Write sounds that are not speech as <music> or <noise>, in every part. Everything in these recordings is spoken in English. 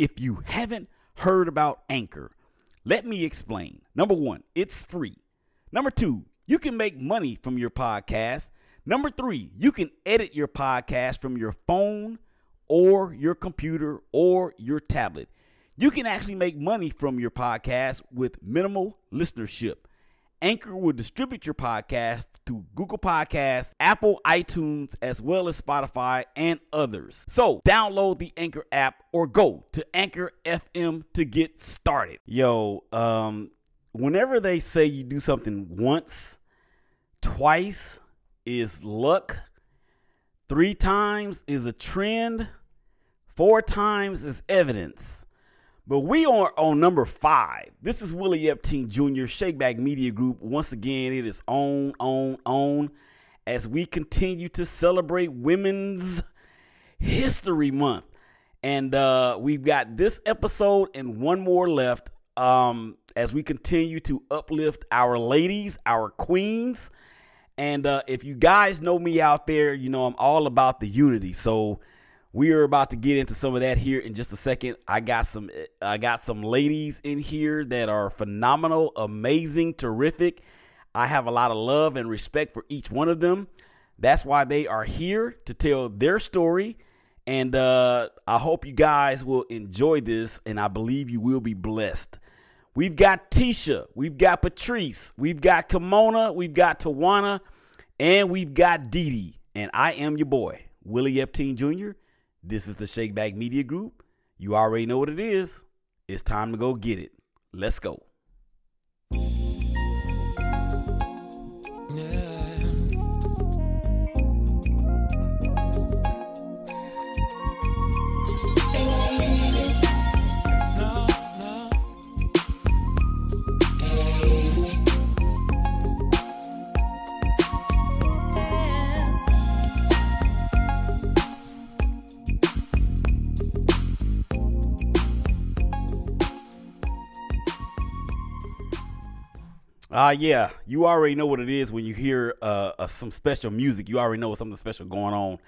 if you haven't heard about Anchor, let me explain. Number one, it's free. Number two, you can make money from your podcast. Number three, you can edit your podcast from your phone or your computer or your tablet. You can actually make money from your podcast with minimal listenership. Anchor will distribute your podcast to Google Podcasts, Apple iTunes, as well as Spotify and others. So download the Anchor app or go to Anchor FM to get started. Yo, um, whenever they say you do something once, twice is luck, three times is a trend, four times is evidence. But we are on number five. This is Willie Epting Jr., Shakeback Media Group. Once again, it is on, on, on as we continue to celebrate Women's History Month. And uh, we've got this episode and one more left um, as we continue to uplift our ladies, our queens. And uh, if you guys know me out there, you know I'm all about the unity. So we are about to get into some of that here in just a second. I got some I got some ladies in here that are phenomenal, amazing, terrific. I have a lot of love and respect for each one of them. That's why they are here to tell their story. And uh, I hope you guys will enjoy this, and I believe you will be blessed. We've got Teshia, we've got Patrice, we've got Kimona, we've got Twanna, and we've got Dee Dee. And I am your boy, Willie Epting Jr. This is the Shakeback Media Group. You already know what it is. It's time to go get it. Let's go. Uh, yeah, you already know what it is when you hear uh, uh, some special music. You already know something special going on.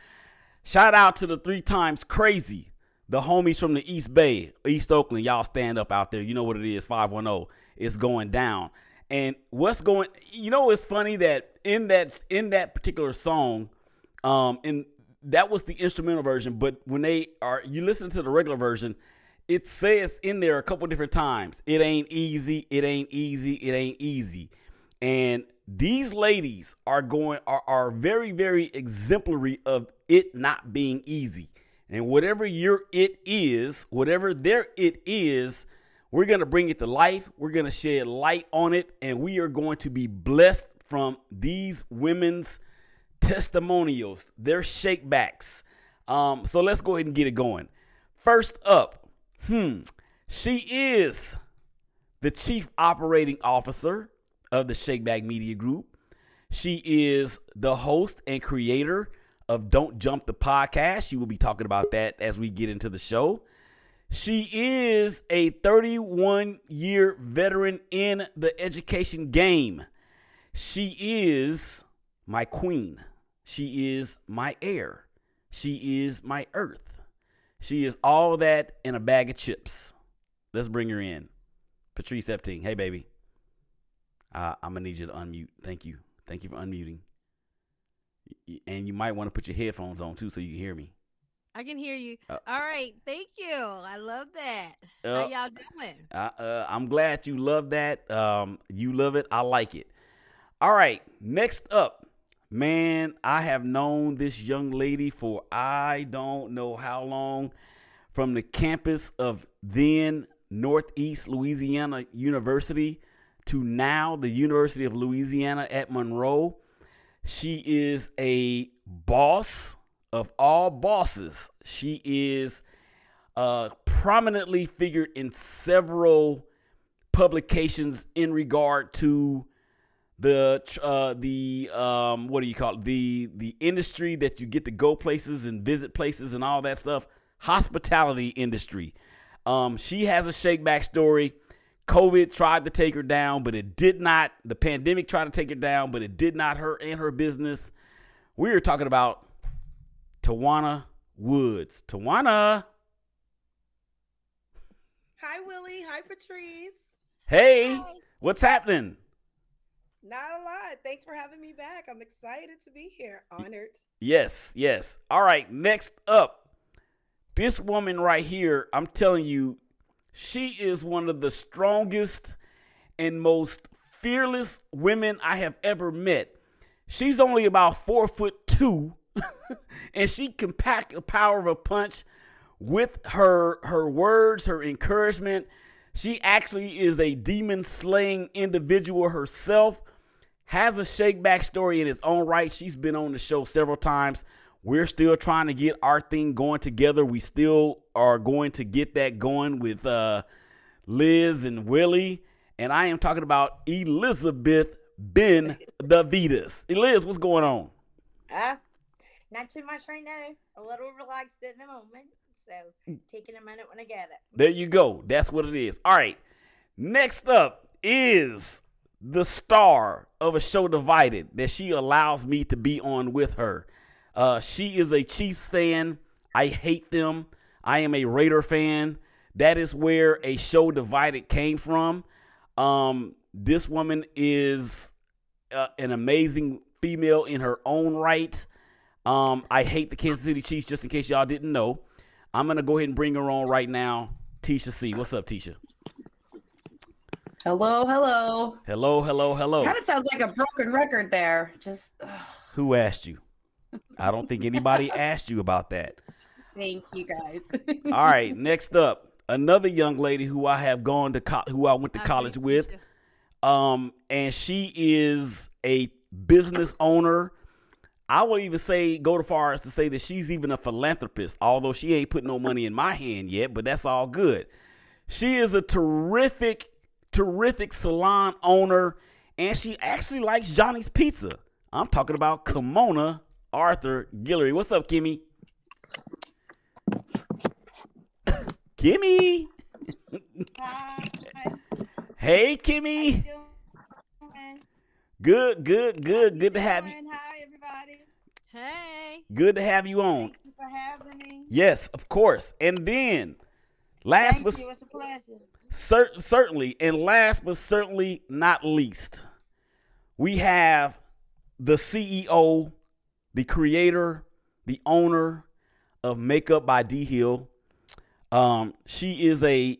Shout out to the three times crazy, the homies from the East Bay, East Oakland. Y'all stand up out there. You know what it is. 510. It's going down. And what's going you know it's funny that in that in that particular song, um, in that was the instrumental version, but when they are you listen to the regular version, it says in there a couple different times it ain't easy it ain't easy it ain't easy. And these ladies are going are, are very very exemplary of it not being easy. And whatever your it is whatever their it is we're going to bring it to life. We're going to shed light on it. And we are going to be blessed from these women's testimonials their shakebacks. Um, so let's go ahead and get it going. First up Hmm. She is the chief operating officer of the Shakeback Media Group. She is the host and creator of Don't Jump the podcast. She will be talking about that as we get into the show. She is a 31 year veteran in the education game. She is my queen. She is my air. She is my earth. She is all that in a bag of chips. Let's bring her in. Patrice Epting. Hey, baby. Uh, I'm going to need you to unmute. Thank you. Thank you for unmuting. And you might want to put your headphones on too so you can hear me. I can hear you. Uh, All right. Thank you. I love that. Uh, How y'all doing? Uh, I'm glad you love that. Um, you love it. I like it. All right. Next up, Man, I have known this young lady for I don't know how long from the campus of then Northeast Louisiana University to now the University of Louisiana at Monroe. She is a boss of all bosses. She is uh, prominently figured in several publications in regard to the uh, the um, what do you call it? the the industry that you get to go places and visit places and all that stuff hospitality industry um, she has a shake back story covid tried to take her down but it did not the pandemic tried to take her down but it did not hurt in her business we are talking about twanna woods twanna Hi, Willie. Hi, Patrice. Hey, Hi. what's happening? Not a lot. Thanks for having me back. I'm excited to be here. Honored. Yes, yes. All right, next up, this woman right here, I'm telling you, she is one of the strongest and most fearless women I have ever met. She's only about four foot two, <laughs> and she can pack the power of a punch with her her words, her encouragement. She actually is a demon slaying individual herself. Has a shake back story in its own right. She's been on the show several times. We're still trying to get our thing going together. We still are going to get that going with uh, Liz and Willie. And I am talking about Elizabeth Ben the Vitas. Liz, what's going on? Uh, not too much right now. A little relaxed in the moment. So taking a minute when I get it. There you go. That's what it is. All right. Next up is the star of a show divided that she allows me to be on with her. Uh, she is a Chiefs fan. I hate them. I am a Raider fan. That is where a show divided came from. Um, this woman is uh, an amazing female in her own right. Um, I hate the Kansas City Chiefs, just in case y'all didn't know. I'm gonna go ahead and bring her on right now. Teshia C. What's up, Teshia? Hello, hello. Hello, hello, hello. Kind of sounds like a broken record there. Just ugh. who asked you? I don't think anybody <laughs> asked you about that. Thank you, guys. All right, <laughs> next up, another young lady who I have gone to co- who I went to college with. Um, and she is a business owner. I will even say go to far as to say that she's even a philanthropist, although she ain't put no money in my hand yet, but that's all good. She is a terrific, terrific salon owner, and she actually likes Johnny's Pizza. I'm talking about Kimona Arthur Guillory. What's up, Kimmy? Kimmy. Hi. Hey, Kimmy. Good, good, good, good to have you. Hi, everybody. Hey. Good to have you on. Thank you for having me. Yes, of course. And then, last Thank but you. It's a pleasure. Cer- certainly, and last but certainly not least, we have the CEO, the creator, the owner of Makeup by D Hill. Um, she is a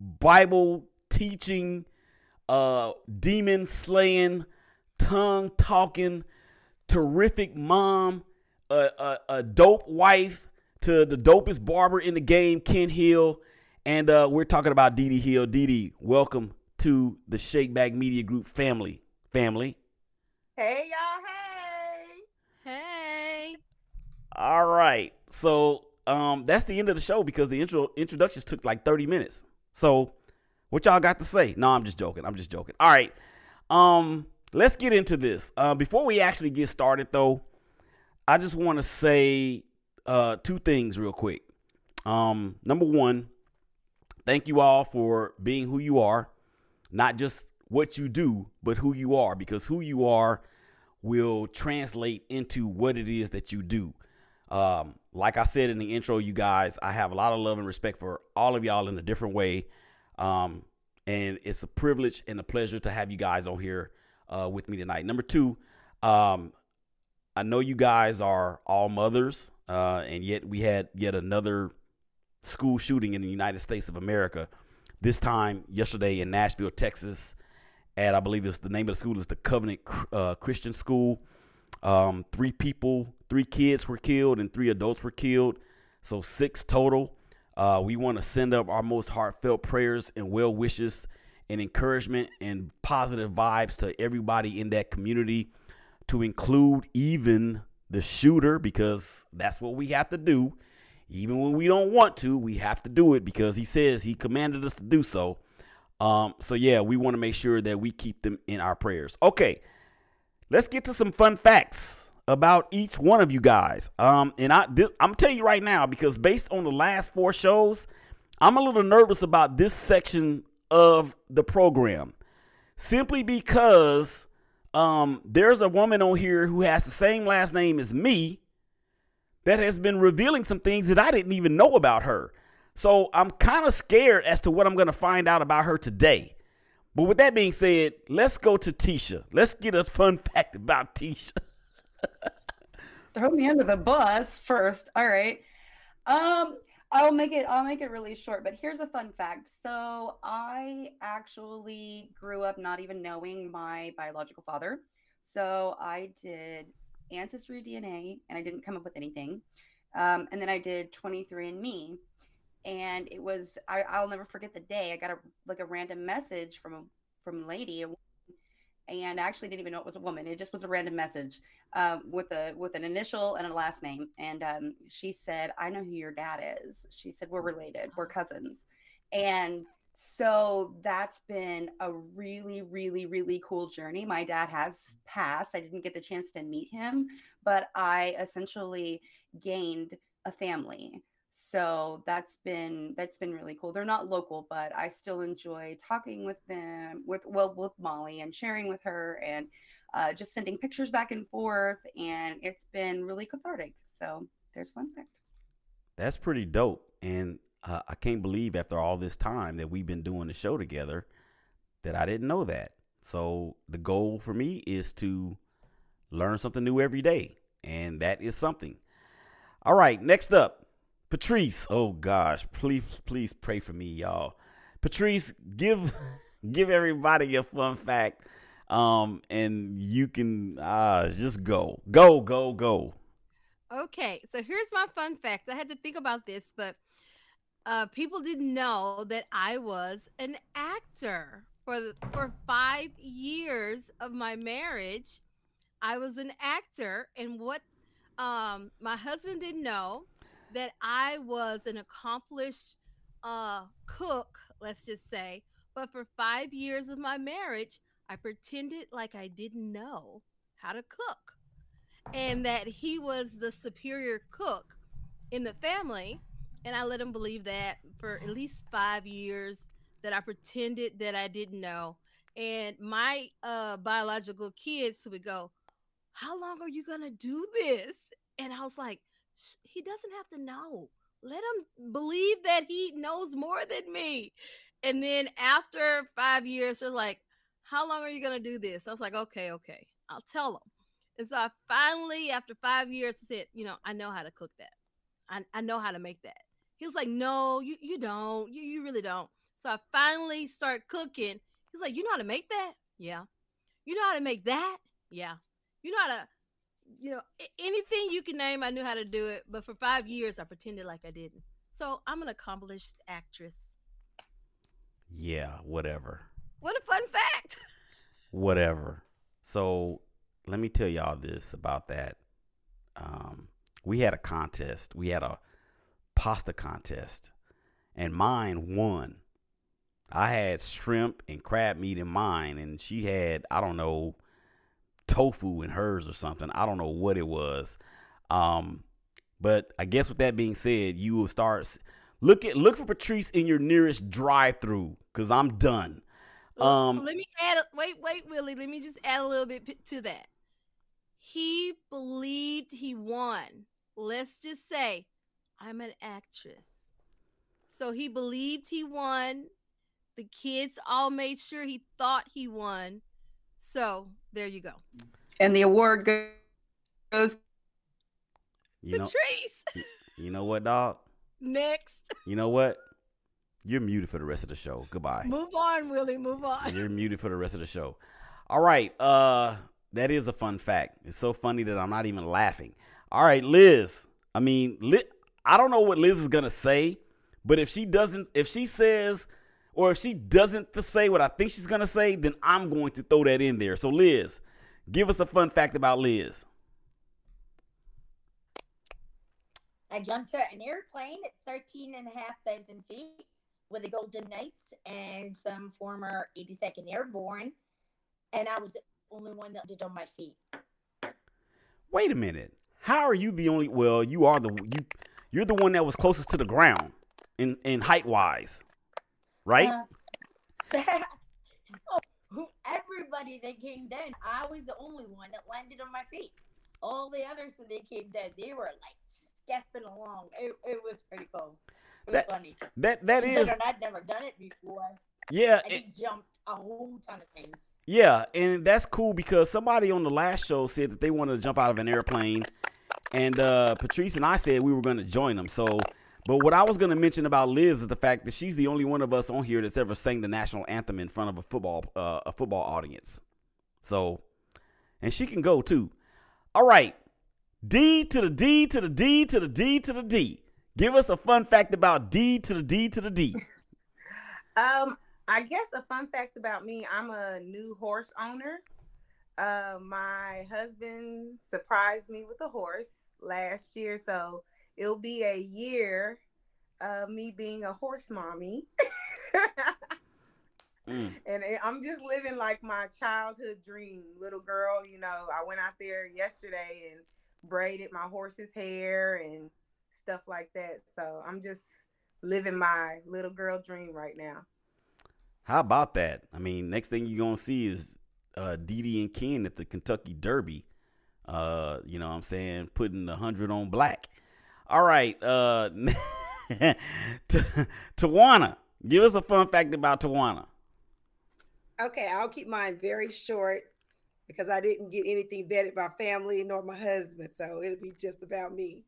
Bible teaching, uh, demon slaying, tongue talking, terrific mom, a, a, a, dope wife to the dopest barber in the game, Ken Hill. And uh, we're talking about Dee Dee Hill. Dee Dee, welcome to the Shake Shakeback Media Group family. Family. Hey, y'all. Hey. Hey. All right. So um, that's the end of the show because the intro introductions took like 30 minutes. So what y'all got to say? No, I'm just joking. I'm just joking. All right. Um, let's get into this. Uh, before we actually get started, though, I just want to say uh, two things real quick. Um, number one, thank you all for being who you are, not just what you do, but who you are, because who you are will translate into what it is that you do. Um, like I said in the intro, you guys, I have a lot of love and respect for all of y'all in a different way. Um, and it's a privilege and a pleasure to have you guys on here uh, with me tonight. Number two, um, I know you guys are all mothers, uh, and yet we had yet another school shooting in the United States of America. This time, yesterday in Nashville, Texas, at I believe it's the name of the school is the Covenant uh, Christian School. Um, three people, three kids were killed, and three adults were killed, so six total. Uh, we want to send up our most heartfelt prayers and well wishes and encouragement and positive vibes to everybody in that community, to include even the shooter, because that's what we have to do. Even when we don't want to, we have to do it because he says he commanded us to do so. Um, so yeah, we want to make sure that we keep them in our prayers. Okay, let's get to some fun facts about each one of you guys. Um, and I this, I'm telling you right now because based on the last four shows, I'm a little nervous about this section of the program, simply because um, there's a woman on here who has the same last name as me that has been revealing some things that I didn't even know about her. So I'm kind of scared as to what I'm going to find out about her today. But with that being said, let's go to Teshia. Let's get a fun <laughs> fact about Teshia. Throw me under the bus first. All right. Um, I'll make it I'll make it really short, but here's a fun fact. So I actually grew up not even knowing my biological father. So I did ancestry DNA and I didn't come up with anything. Um, and then I did 23andMe and it was I, I'll never forget the day. I got a like a random message from a from a lady, and I actually didn't even know it was a woman. It just was a random message um, with a with an initial and a last name. And um, she said, "I know who your dad is." She said, "We're related. We're cousins," and so that's been a really really really cool journey. My dad has passed. I didn't get the chance to meet him but i essentially gained a family. So that's been that's been really cool. They're not local but i still enjoy talking with them with well with molly and sharing with her and uh, just sending pictures back and forth and it's been really cathartic. So there's fun fact. That's pretty dope. And uh, i can't believe after all this time that we've been doing the show together that i didn't know that so the goal for me is to learn something new every day and that is something all right next up Patrice, oh gosh, please please pray for me, y'all. Patrice, give <laughs> give everybody a fun fact. Um, and you can uh just go. Go, go, go. Okay, so here's my fun fact. I had to think about this, but uh people didn't know that I was an actor for the, for 5 years of my marriage. I was an actor and what um my husband didn't know that I was an accomplished uh, cook, let's just say, but for five years of my marriage, I pretended like I didn't know how to cook and that he was the superior cook in the family. And I let him believe that for at least five years that I pretended that I didn't know. And my uh, biological kids would go, How long are you going to do this? And I was like, he doesn't have to know. Let him believe that he knows more than me. And then after five years, they're like, How long are you going to do this? I was like, Okay, okay, I'll tell them. And so I finally, after five years, I said, You know, I know how to cook that. I, I know how to make that. He was like, No, you, you don't. You, you really don't. So I finally start cooking. He's like, You know how to make that? Yeah. You know how to make that? Yeah. You know how to you know, anything you can name, I knew how to do it. But for five years, I pretended like I didn't. So I'm an accomplished actress. Yeah, whatever. What a fun fact. <laughs> whatever. So let me tell y'all this about that. Um, we had a contest. We had a pasta contest, and mine won. I had shrimp and crab meat in mine, and she had I don't know tofu in hers or something. I don't know what it was. Um, but I guess with that being said, you will start look at look for Patrice in your nearest drive-through because I'm done. Um, let me add. A, wait, wait, Willie. Let me just add a little bit to that. He believed he won. Let's just say, I'm an actress. So he believed he won. The kids all made sure he thought he won. So there you go. And the award goes you know, Patrice. You know what, dog? Next. You know what? You're muted for the rest of the show. Goodbye. Move on, Willie. Move on. You're muted for the rest of the show. All right. Uh that is a fun fact. It's so funny that I'm not even laughing. All right, Liz. I mean, Liz, I don't know what Liz is gonna say, but if she doesn't, if she says or if she doesn't say what I think she's going to say, then I'm going to throw that in there. So, Liz, give us a fun fact about Liz. I jumped an airplane at 13 and a half thousand feet with the Golden Knights and some former 82nd Airborne, and I was the only one that did on my feet. Wait a minute. How are you the only? Well, you are the you. You're the one that was closest to the ground in in height wise right? Uh, <laughs> oh, everybody that came down, I was the only one that landed on my feet. All the others that they came down, they were like stepping along. It, it was pretty cool. It was That- funny. That that is I'd never done it before. yeah. It- jumped a whole ton of things. Yeah, and that's cool because somebody on the last show said that they wanted to jump out of an airplane, and uh, Patrice and I said we were going to join them. So, but what I was going to mention about Liz is the fact that she's the only one of us on here that's ever sang the national anthem in front of a football uh, a football audience. So, and she can go too. All right, D to the D to the D to the D to the D. Give us a fun fact about D to the D to the D. <laughs> Um, I guess a fun fact about me, I'm a new horse owner. Uh, my husband surprised me with a horse last year, so it'll be a year of me being a horse mommy. <laughs> Mm. and I'm just living like my childhood dream, little girl. You know, I went out there yesterday and braided my horse's hair and stuff like that. So I'm just living my little girl dream right now. How about that? I mean, next thing you're gonna see is uh and Ken at the Kentucky Derby. Uh, you know what I'm saying, putting the hundred on black. All right, uh <laughs> T- Twanna. Give us a fun fact about Twanna. Okay, I'll keep mine very short because I didn't get anything vetted by family nor my husband, so it'll be just about me.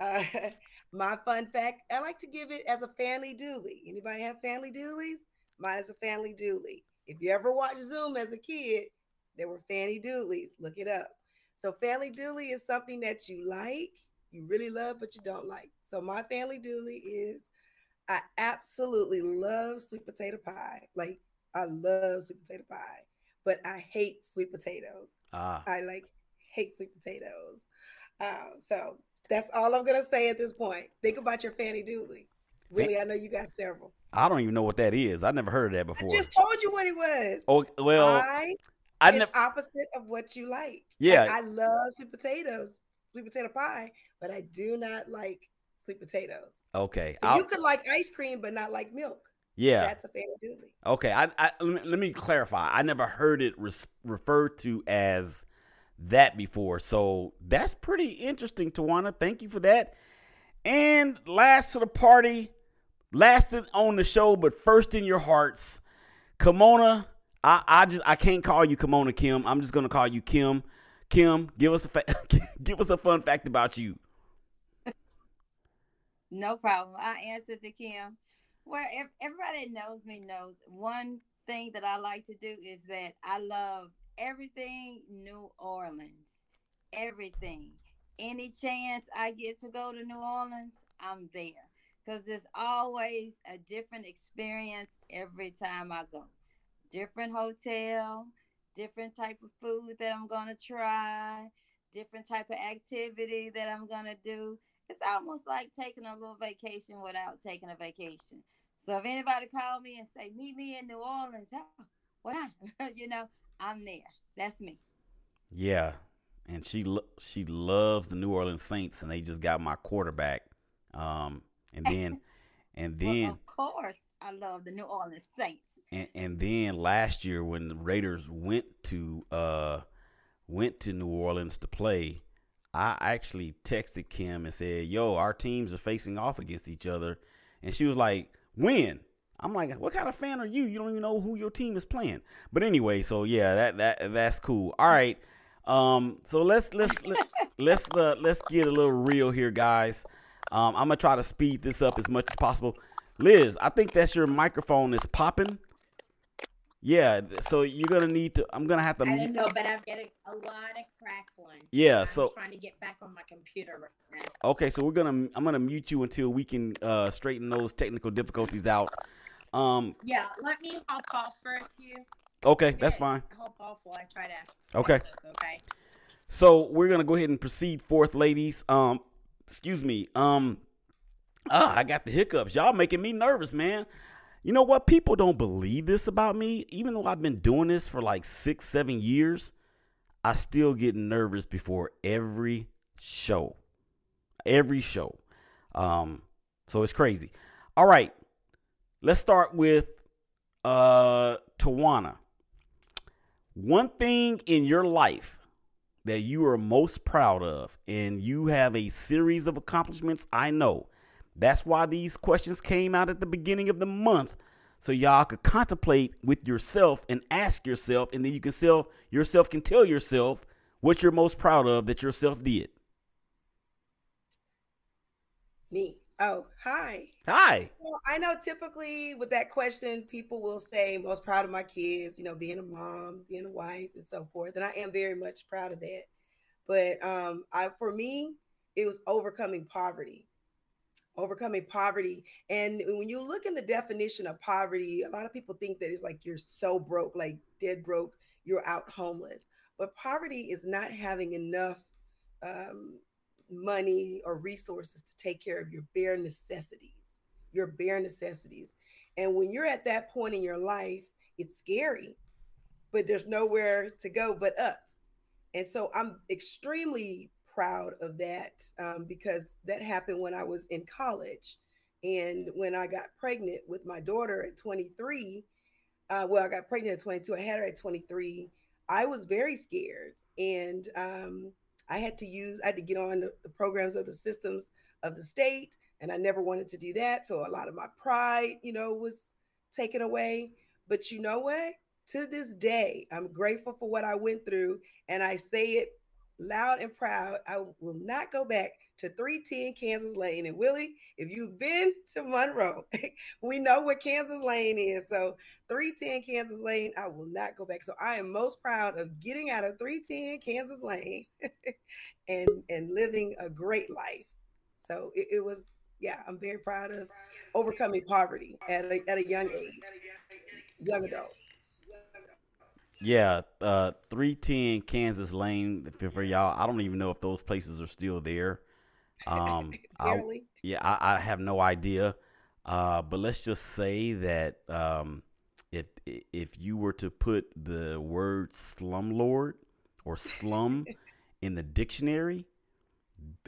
Uh, <laughs> my fun fact: I like to give it as a family dooley. Anybody have family doolies? Mine is a family dooley. If you ever watched Zoom as a kid, there were Fanny doolies. Look it up. So family dooley is something that you like, you really love, but you don't like. So my family dooley is I absolutely love sweet potato pie. Like I love sweet potato pie, but I hate sweet potatoes. Ah, I like hate sweet potatoes. Um, so that's all I'm gonna say at this point. Think about your Fanny Dooley. Willie, I know you got several. I don't even know what that is. I never heard of that I before. just told you what it was. oh well, I, I it's never. opposite of what you like. Yeah. Like, I love sweet potatoes, sweet potato pie, but I do not like sweet potatoes. Okay, So you could like ice cream, but not like milk. yeah. That's a Dooley. Okay, I, I let, me, let me clarify. I never heard it res- referred to as that before, so that's pretty interesting, Twanna. Thank you for that. And last to the party, last on the show, but first in your hearts, Kimona. I, I just I can't call you Kimona Kim. I'm just gonna call you Kim. Kim, give us a fa- <laughs> give us a fun fact about you. <laughs> No problem. I answer to Kim. Well, ev- everybody that knows me knows one thing that I like to do is that I love everything New Orleans. Everything. Any chance I get to go to New Orleans, I'm there. Because there's always a different experience every time I go. Different hotel, different type of food that I'm going to try, different type of activity that I'm going to do it's almost like taking a little vacation without taking a vacation. So if anybody call me and say, meet me in New Orleans, oh, well, <laughs> you know, I'm there. That's me. Yeah, and she lo- she loves the New Orleans Saints, and they just got my quarterback. Um, and then and <laughs> Well, then of course, I love the New Orleans Saints. and, and then last year when the Raiders went to uh went to New Orleans to play, I actually texted Kim and said, "Yo, our teams are facing off against each other," and she was like, "When?" I'm like, "What kind of fan are you? You don't even know who your team is playing." But anyway, so yeah, that that that's cool. All right, um, so let's let's let, let's uh, let's get a little real here, guys. Um, I'm gonna try to speed this up as much as possible. Liz, I think that's your microphone is popping. Yeah, so you're gonna need to. I'm gonna have to. I don't know, but I'm getting a lot of crackling. Yeah, so I'm so- trying to get back on my computer right now. Okay, so we're gonna. I'm gonna mute you until we can uh, straighten those technical difficulties out. Um. Yeah, let me hop off for a few. Okay, that's fine. Hop off while I try to. Okay. this, Okay. So we're gonna go ahead and proceed forth, ladies. Um, excuse me. Um, ah, I got the hiccups. Y'all making me nervous, man. You know what? People don't believe this about me. Even though I've been doing this for like six, seven years, I still get nervous before every show. Every show. Um, so it's crazy. All right. Let's start with uh Twanna. One thing in your life that you are most proud of, and you have a series of accomplishments, I know, That's why these questions came out at the beginning of the month. So y'all could contemplate with yourself and ask yourself, and then you can self yourself can tell yourself what you're most proud of that yourself did. Me. Oh, hi. Hi. Well, I know typically with that question, people will say most proud of my kids, you know, being a mom, being a wife, and so forth. And I am very much proud of that. But um, I for me, it was overcoming poverty. Overcoming poverty. And when you look in the definition of poverty, a lot of people think that it's like you're so broke, like dead broke, you're out homeless. But poverty is not having enough um, money or resources to take care of your bare necessities, your bare necessities. And when you're at that point in your life, it's scary, but there's nowhere to go but up. And so I'm extremely proud of that um, because that happened when I was in college. And when I got pregnant with my daughter at 23, uh, well, I got pregnant at 22, I had her at 23. I was very scared. And um, I had to use, I had to get on the, the programs of the systems of the state, and I never wanted to do that. So a lot of my pride, you know, was taken away. But you know what? To this day, I'm grateful for what I went through, and I say it loud and proud. I will not go back to 310 Kansas Lane. And Willie, if you've been to Monroe, <laughs> we know what Kansas Lane is. So 310 Kansas Lane, I will not go back. So I am most proud of getting out of 310 Kansas Lane <laughs> and and living a great life. So it, it, was, yeah, I'm very proud of overcoming poverty at a, at a young age, young adult. Yeah, uh, 310 Kansas Lane for y'all. I don't even know if those places are still there. Um, <laughs> I, yeah, I, I, have no idea. Uh, but let's just say that um, if if you were to put the word slumlord or slum <laughs> in the dictionary,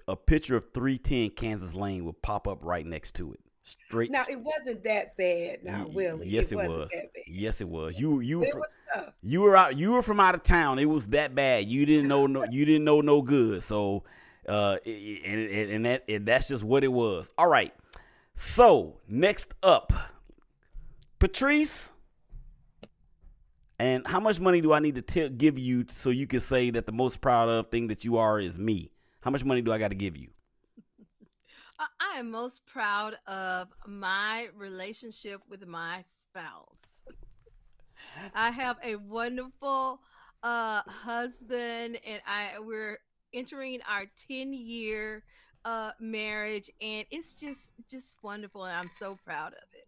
a picture of 310 Kansas Lane would pop up right next to it. Straight. Now it wasn't that bad. Now, Willie. Yes, it, it was. Yes, it was. You you were from, you were out. You were from out of town. It was that bad. You didn't know no. you didn't know no good. So uh, and, and, that and that's just what it was. All right. So next up, Patrice. And how much money do I need to t- give you so you can say that the most proud of thing that you are is me? How much money do I got to give you? I am most proud of my relationship with my spouse. I have a wonderful uh husband and I we're entering our 10 year uh, marriage, and it's just just wonderful, and I'm so proud of it.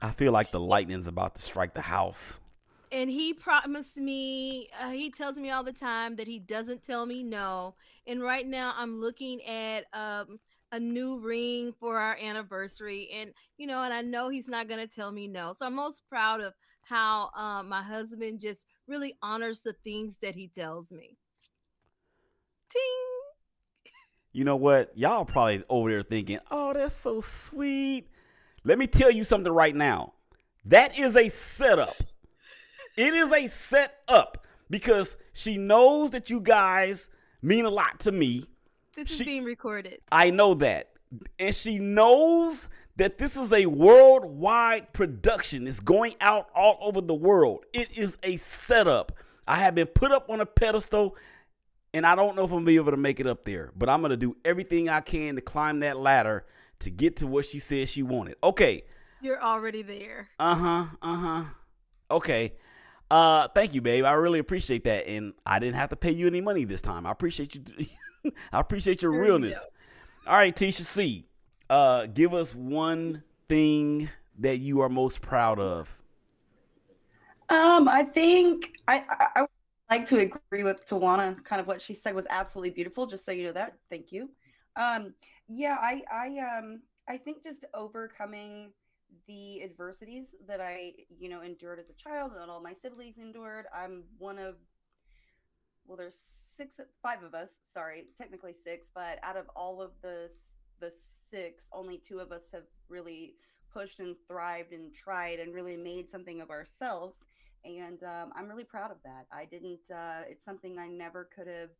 I feel like the lightning's about to strike the house. And he promised me, uh, he tells me all the time that he doesn't tell me no. And right now, I'm looking at um, a new ring for our anniversary, and you know, and I know he's not going to tell me no. So I'm most proud of how uh, my husband just really honors the things that he tells me. Ting. You know what? Y'all probably over there thinking, oh, that's so sweet. Let me tell you something right now. That is a setup. It is a setup because she knows that you guys mean a lot to me. This is being recorded. I know that. And she knows that this is a worldwide production. It's going out all over the world. It is a setup. I have been put up on a pedestal and I don't know if I'm gonna be able to make it up there, but I'm gonna do everything I can to climb that ladder to get to what she said she wanted. Okay. You're already there. Uh huh. Uh huh. Okay. Uh, thank you, babe. I really appreciate that, and I didn't have to pay you any money this time. I appreciate you. <laughs> I appreciate your realness. All right, Teshia C. Uh, give us one thing that you are most proud of. Um, I think I, I like to agree with Twanna. Kind of what she said was absolutely beautiful. Just so you know that. Thank you. Um, yeah, I, I, um, I think just overcoming the adversities that I, you know, endured as a child and all my siblings endured. I'm one of, well, there's six, five of us. Sorry, technically six, but out of all of the the six, only two of us have really pushed and thrived and tried and really made something of ourselves and um, I'm really proud of that. I didn't. Uh, it's something I never could have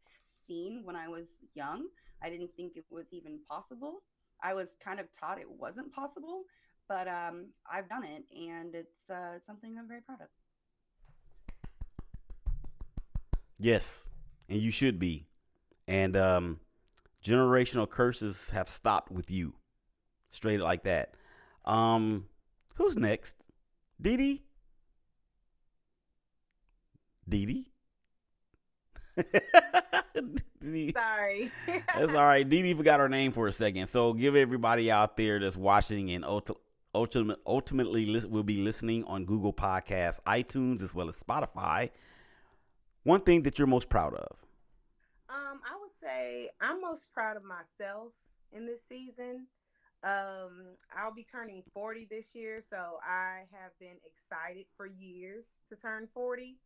seen when I was young. I didn't think it was even possible. I was kind of taught it wasn't possible, but um, I've done it, and it's uh, something I'm very proud of. Yes, and you should be. And um, generational curses have stopped with you, straight like that. Um, who's next? Dee Dee. Dee <laughs> Dee. Dee. Sorry. <laughs> That's all right. Dee Dee forgot her name for a second. So give everybody out there that's watching and ulti- ultimate, ultimately will be listening on Google Podcasts, iTunes, as well as Spotify. One thing that you're most proud of. Um, I would say I'm most proud of myself in this season. Um, I'll be turning 40 this year, so I have been excited for years to turn 40.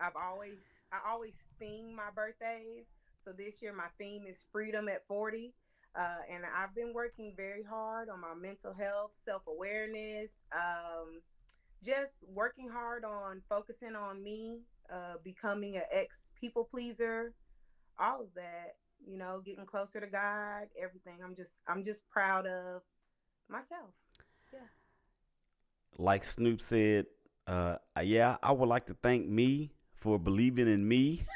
I've always I always theme my birthdays. So this year my theme is freedom at 40. Uh, and I've been working very hard on my mental health, self awareness, um, just working hard on focusing on me, uh, becoming an ex people pleaser, all of that. You know, getting closer to God, everything. I'm just I'm just proud of myself. Yeah. Like Snoop said, uh, yeah, I would like to thank me for believing in me. <laughs>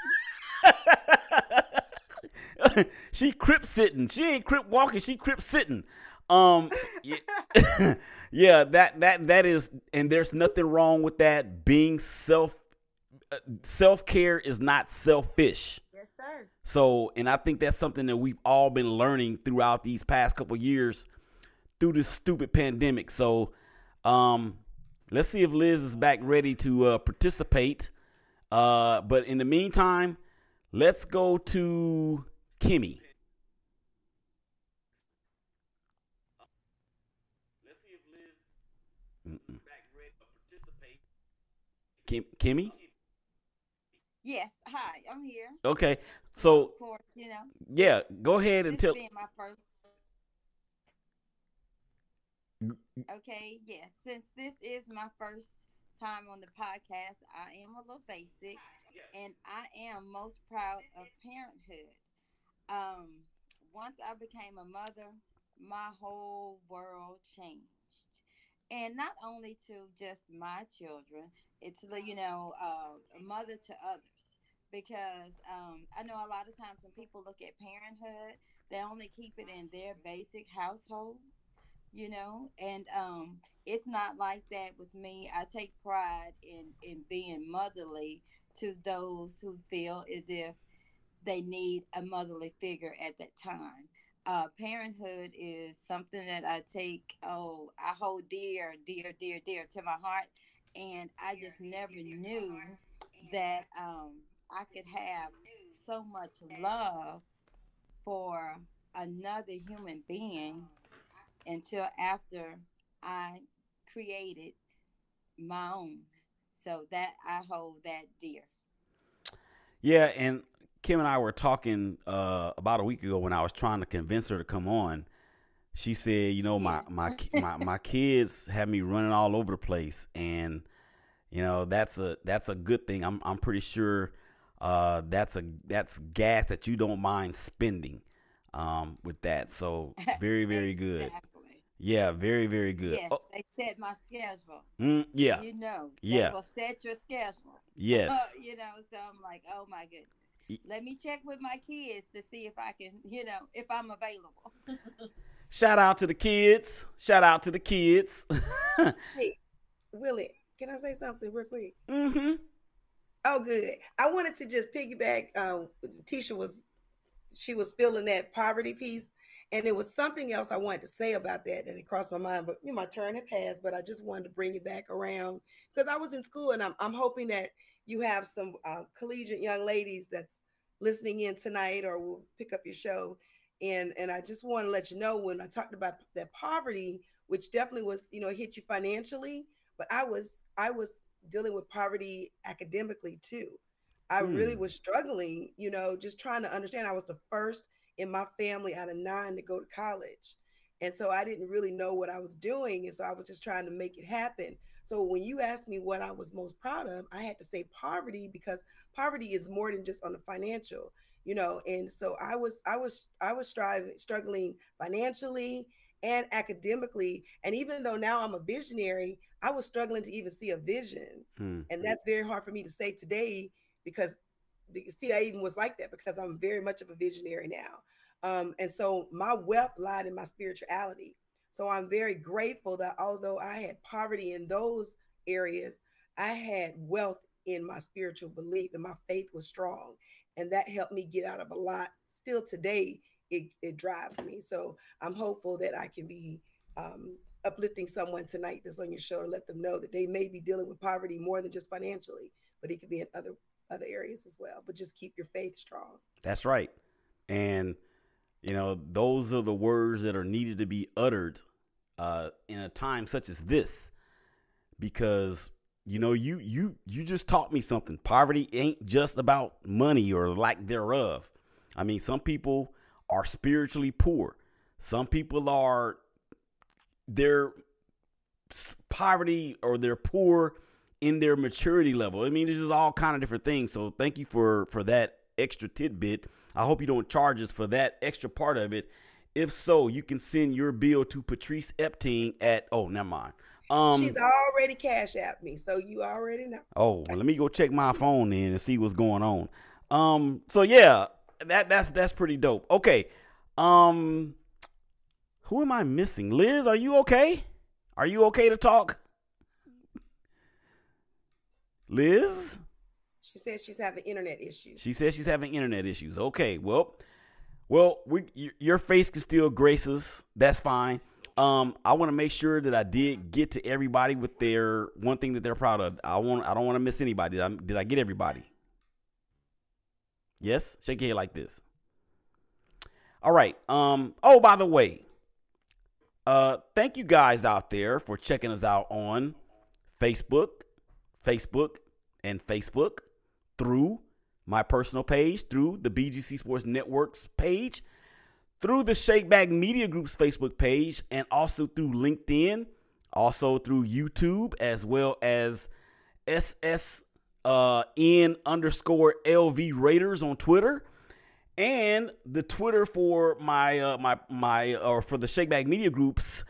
she crip sitting. She ain't crip walking. She crip sitting. Um, yeah, <laughs> yeah, that that that is, and there's nothing wrong with that. Being self uh, self care is not selfish. Yes, sir. So, and I think that's something that we've all been learning throughout these past couple years through this stupid pandemic. So, um, let's see if Liz is back ready to uh, participate. Uh, but in the meantime, let's go to Kimmy. Let's see if Liz back ready to participate. Kim, Kimmy? Yes. Hi, I'm here. Okay. So, course, you know, yeah, go ahead and tell. my first. Okay, yes. Since this is my first time on the podcast, I am a little basic, and I am most proud of parenthood. Um, once I became a mother, my whole world changed, and not only to just my children, it's you know uh, a mother to others. Because um, I know a lot of times when people look at parenthood, they only keep it in their basic household you know? And um it's not like that with me. I take pride in in being motherly to those who feel as if they need a motherly figure at that time. Uh parenthood is something that i take oh i hold dear dear dear dear to my heart. And i just never knew that um i could have so much love for another human being until after I created my own. So that I hold that dear. Yeah, and Kim and I were talking uh, about a week ago when I was trying to convince her to come on. She said, "You know, my my <laughs> my my kids have me running all over the place, and you know that's a that's a good thing. I'm I'm pretty sure uh, that's a that's gas that you don't mind spending um, with that. So very very good. Exactly. Yeah, very very good. Yes, Oh, they set my schedule. mm, yeah, You know. Yeah. They will set your schedule. <laughs> yes. you know, so I'm like, oh my Y- goodness. Let me check with my kids to see if I can, you know, if I'm available. Shout out to the kids. Shout out to the kids. <laughs> Hey, Willie, can I say something real quick? Mm hmm Oh, good. I wanted to just piggyback. Um, Teshia was, she was feeling that poverty piece, and there was something else I wanted to say about that that it crossed my mind. But you know, my turn had passed, but I just wanted to bring it back around because I was in school, and I'm I'm hoping that you have some uh, collegiate young ladies that's listening in tonight or will pick up your show. And and I just want to let you know when I talked about that poverty, which definitely was you know it hit you financially, but I was I was dealing with poverty academically too. I really Hmm. was struggling, you know, just trying to understand. I was the first in my family out of nine to go to college. And so I didn't really know what I was doing. And so I was just trying to make it happen. So when you asked me what I was most proud of, I had to say poverty because poverty is more than just on the financial. you know and so i was i was i was striving struggling financially and academically and even though now i'm a visionary i was struggling to even see a vision Hmm. and that's very hard for me to say today because see i even was like that because i'm very much of a visionary now. Um, and so my wealth lied in my spirituality. So i'm very grateful that although i had poverty in those areas i had wealth in my spiritual belief and my faith was strong. And that helped me get out of a lot. Still today it, it drives me. So i'm hopeful that i can be um, uplifting someone tonight that's on your show to let them know that they may be dealing with poverty more than just financially but it could be in other other areas as well but just keep your faith strong That's right. And you know, those are the words that are needed to be uttered uh, in a time such as this, because you know, you you you just taught me something. Poverty ain't just about money or lack thereof. I mean, some people are spiritually poor. Some people are they're poverty or they're poor in their maturity level. I mean, there's just all kind of different things. So thank you for for that extra tidbit. I hope you don't charge us for that extra part of it. If so, you can send your bill to Patrice Epting at oh, never mind. Um, she's already cash at me so you already know Oh, well, let me go check my phone then and see what's going on. Um, so yeah, that that's that's pretty dope. Okay. Um who am I missing? Liz, are you okay? Are you okay to talk? Liz? she says she's having internet issues She says she's having internet issues. Okay, well, well, we your face can still grace us. That's fine. Um, I want to make sure that I did get to everybody with their one thing that they're proud of. I want. I don't want to miss anybody. Did I, did I get everybody? Yes. Shake your head like this. All right. Um. Oh, by the way, uh, thank you guys out there for checking us out on Facebook, Facebook, and Facebook through my personal page, through the BGC Sports Network's page, through the Shakeback Media Group's Facebook page, and also through LinkedIn, also through YouTube, as well as SSN uh, underscore LV Raiders on Twitter, and the Twitter for my uh, my my or for the Shakeback Media Group's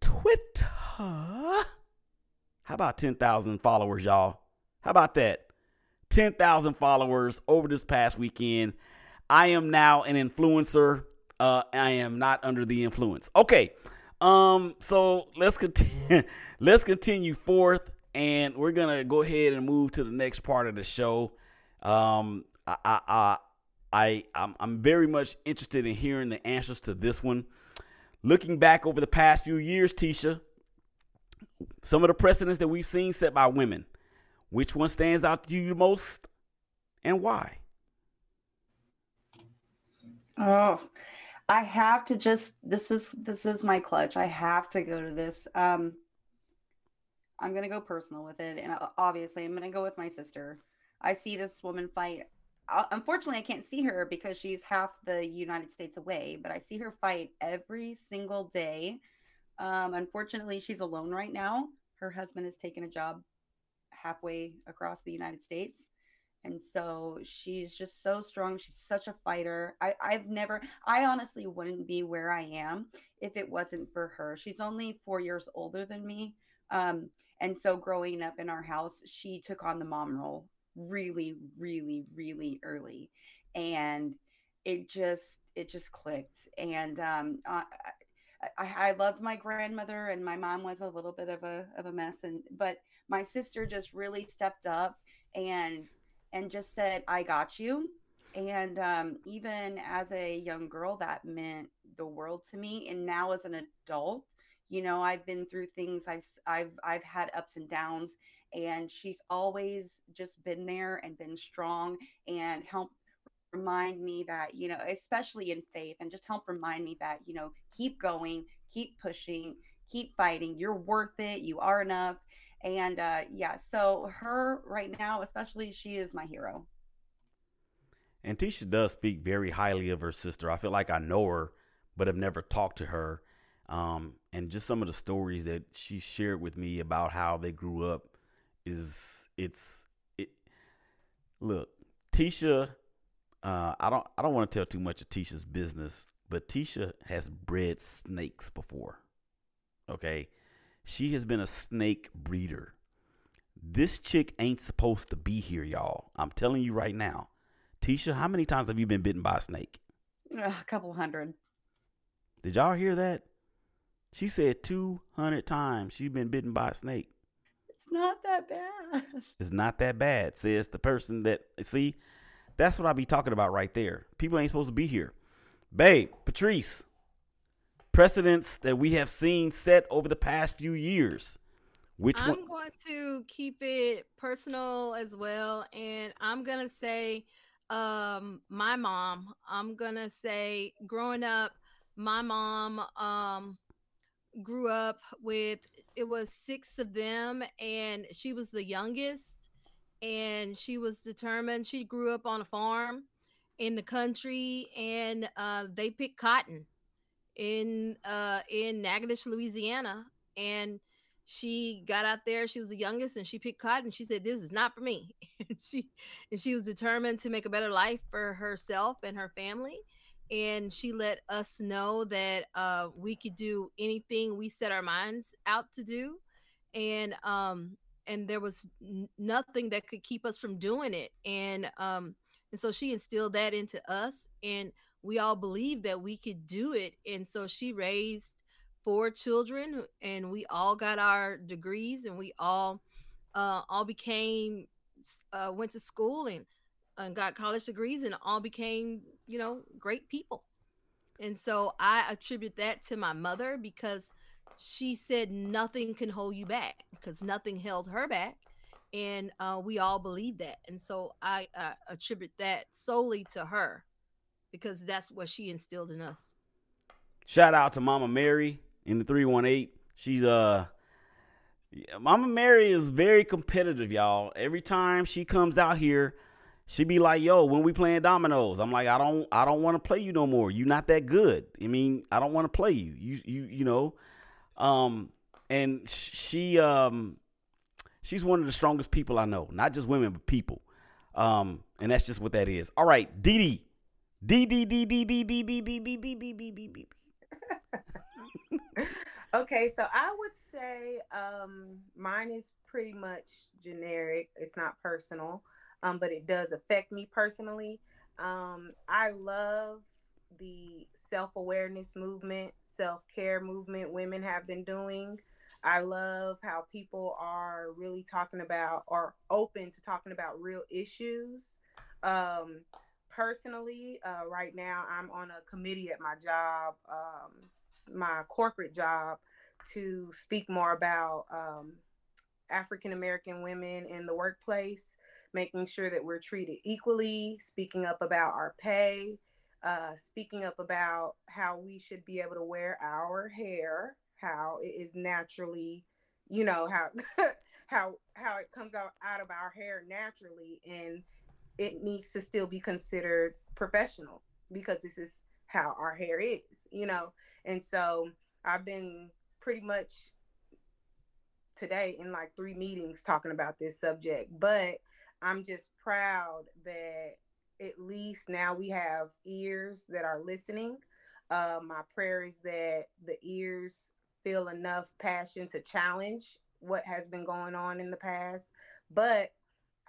Twitter. How about ten thousand followers, y'all? How about that? 10,000 followers over this past weekend. I am now an influencer. Uh, I am not under the influence. Okay. Um, so let's continue. <laughs> let's continue forth, and we're gonna go ahead and move to the next part of the show. Um, I, I, I, I I'm, I'm very much interested in hearing the answers to this one. Looking back over the past few years, Teshia, some of the precedents that we've seen set by women. Which one stands out to you the most and why? Oh, I have to just this is this is my clutch. I have to go to this. Um I'm going to go personal with it and uh, obviously I'm going to go with my sister. I see this woman fight. Uh, unfortunately, I can't see her because she's half the United States away, but I see her fight every single day. Um unfortunately, she's alone right now. Her husband has taken a job halfway across the United States. And so she's just so strong. She's such a fighter. I, I've never, I honestly wouldn't be where I am if it wasn't for her. She's only four years older than me. Um, and so growing up in our house, she took on the mom role really, really, really early. And it just, it just clicked. And um, I, I loved my grandmother, and my mom was a little bit of a of a mess. And but my sister just really stepped up and and just said, "I got you." And um, even as a young girl, that meant the world to me. And now as an adult, you know, I've been through things. I've I've I've had ups and downs, and she's always just been there and been strong and helped remind me that you know especially in faith and just help remind me that you know keep going keep pushing keep fighting you're worth it you are enough and uh yeah so her right now especially she is my hero And Teshia does speak very highly of her sister. I feel like I know her, but have never talked to her. Um, and just some of the stories that she shared with me about how they grew up is it's it. Look, Teshia uh, I don't I don't want to tell too much of Teshia's business, but Teshia has bred snakes before. Okay, she has been a snake breeder. This chick ain't supposed to be here, y'all. I'm telling you right now. Teshia, how many times have you been bitten by a snake? A couple hundred. Did y'all hear that? She said 200 times she's been bitten by a snake. It's not that bad. It's not that bad, says the person that, see, that's what I be talking about right there. People ain't supposed to be here. Babe, Patrice, precedents that we have seen set over the past few years. Which I'm one? going to keep it personal as well, and I'm gonna say, um, my mom. I'm gonna say, growing up, my mom um grew up with it was six of them, and she was the youngest, and she was determined. She grew up on a farm in the country, and uh, they picked cotton in uh in Natchitoches, Louisiana, and she got out there she was the youngest and she picked cotton she said this is not for me <laughs> and she and she was determined to make a better life for herself and her family and she let us know that uh, we could do anything we set our minds out to do and um and there was n- nothing that could keep us from doing it and um and so she instilled that into us and we all believed that we could do it and so she raised four children and we all got our degrees and we all uh, all became uh, went to school and, and got college degrees and all became you know great people. And so i attribute that to my mother because she said nothing can hold you back because nothing held her back and uh, we all believe that and so i attribute that solely to her because that's what she instilled in us Shout out to Mama Mary in the 318. She's uh Mama Mary is very competitive, y'all. Every time she comes out here, she be like, "Yo, when we playing dominoes?" I'm like, "I don't I don't want to play you no more. You not that good. I mean, I don't want to play you. You you you know." Um and she um she's one of the strongest people I know. Not just women, but people. Um and that's just what that is. All right, Dee Dee. Dee Dee Dee Dee Dee Dee Dee Dee Dee Dee Dee Dee Dee okay, so I would say um, mine is pretty much generic. It's not personal, um, but it does affect me personally. Um, I love the self awareness movement, self care movement women have been doing. I love how people are really talking about or open to talking about real issues. Um, personally, uh, right now, I'm on a committee at my job. Um, my corporate job to speak more about um, African American women in the workplace, making sure that we're treated equally, speaking up about our pay, uh, speaking up about how we should be able to wear our hair, how it is naturally, you know, how <laughs> how how it comes out out of our hair naturally, and it needs to still be considered professional because this is how our hair is, you know. And so I've been pretty much today in like three meetings talking about this subject, but I'm just proud that at least now we have ears that are listening. Uh, my prayer is that the ears feel enough passion to challenge what has been going on in the past. But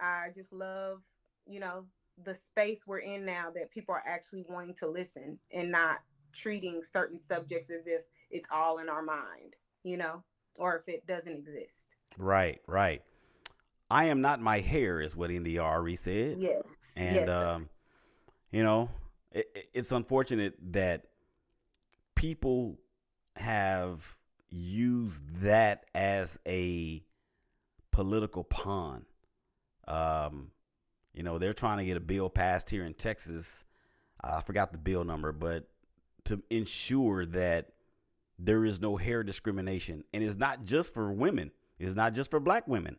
I just love, you know, the space we're in now that people are actually wanting to listen and not treating certain subjects as if it's all in our mind, you know, or if it doesn't exist. Right, right. I am not my hair, is what India.Arie said. Yes. And, yes, um, you know, it, it- it's unfortunate that people have used that as a political pawn. Um, you know, they're trying to get a bill passed here in Texas. I forgot the bill number, but to ensure that there is no hair discrimination. And it's not just for women. It's not just for black women.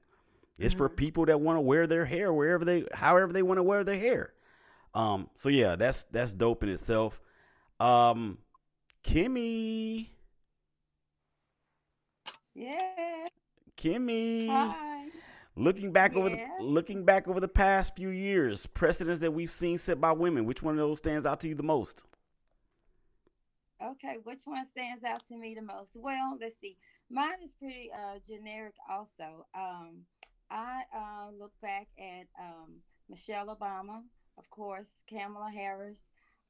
It's for people that want to wear their hair wherever they however they want to wear their hair. Um so yeah, that's that's dope in itself. Um Kimmy Yeah. Kimmy Hi. Looking back over the looking back over the past few years, precedents that we've seen set by women, which one of those stands out to you the most? Okay, which one stands out to me the most? Well, let's see. Mine is pretty uh, generic also. Um, I uh, look back at um, Michelle Obama, of course, Kamala Harris,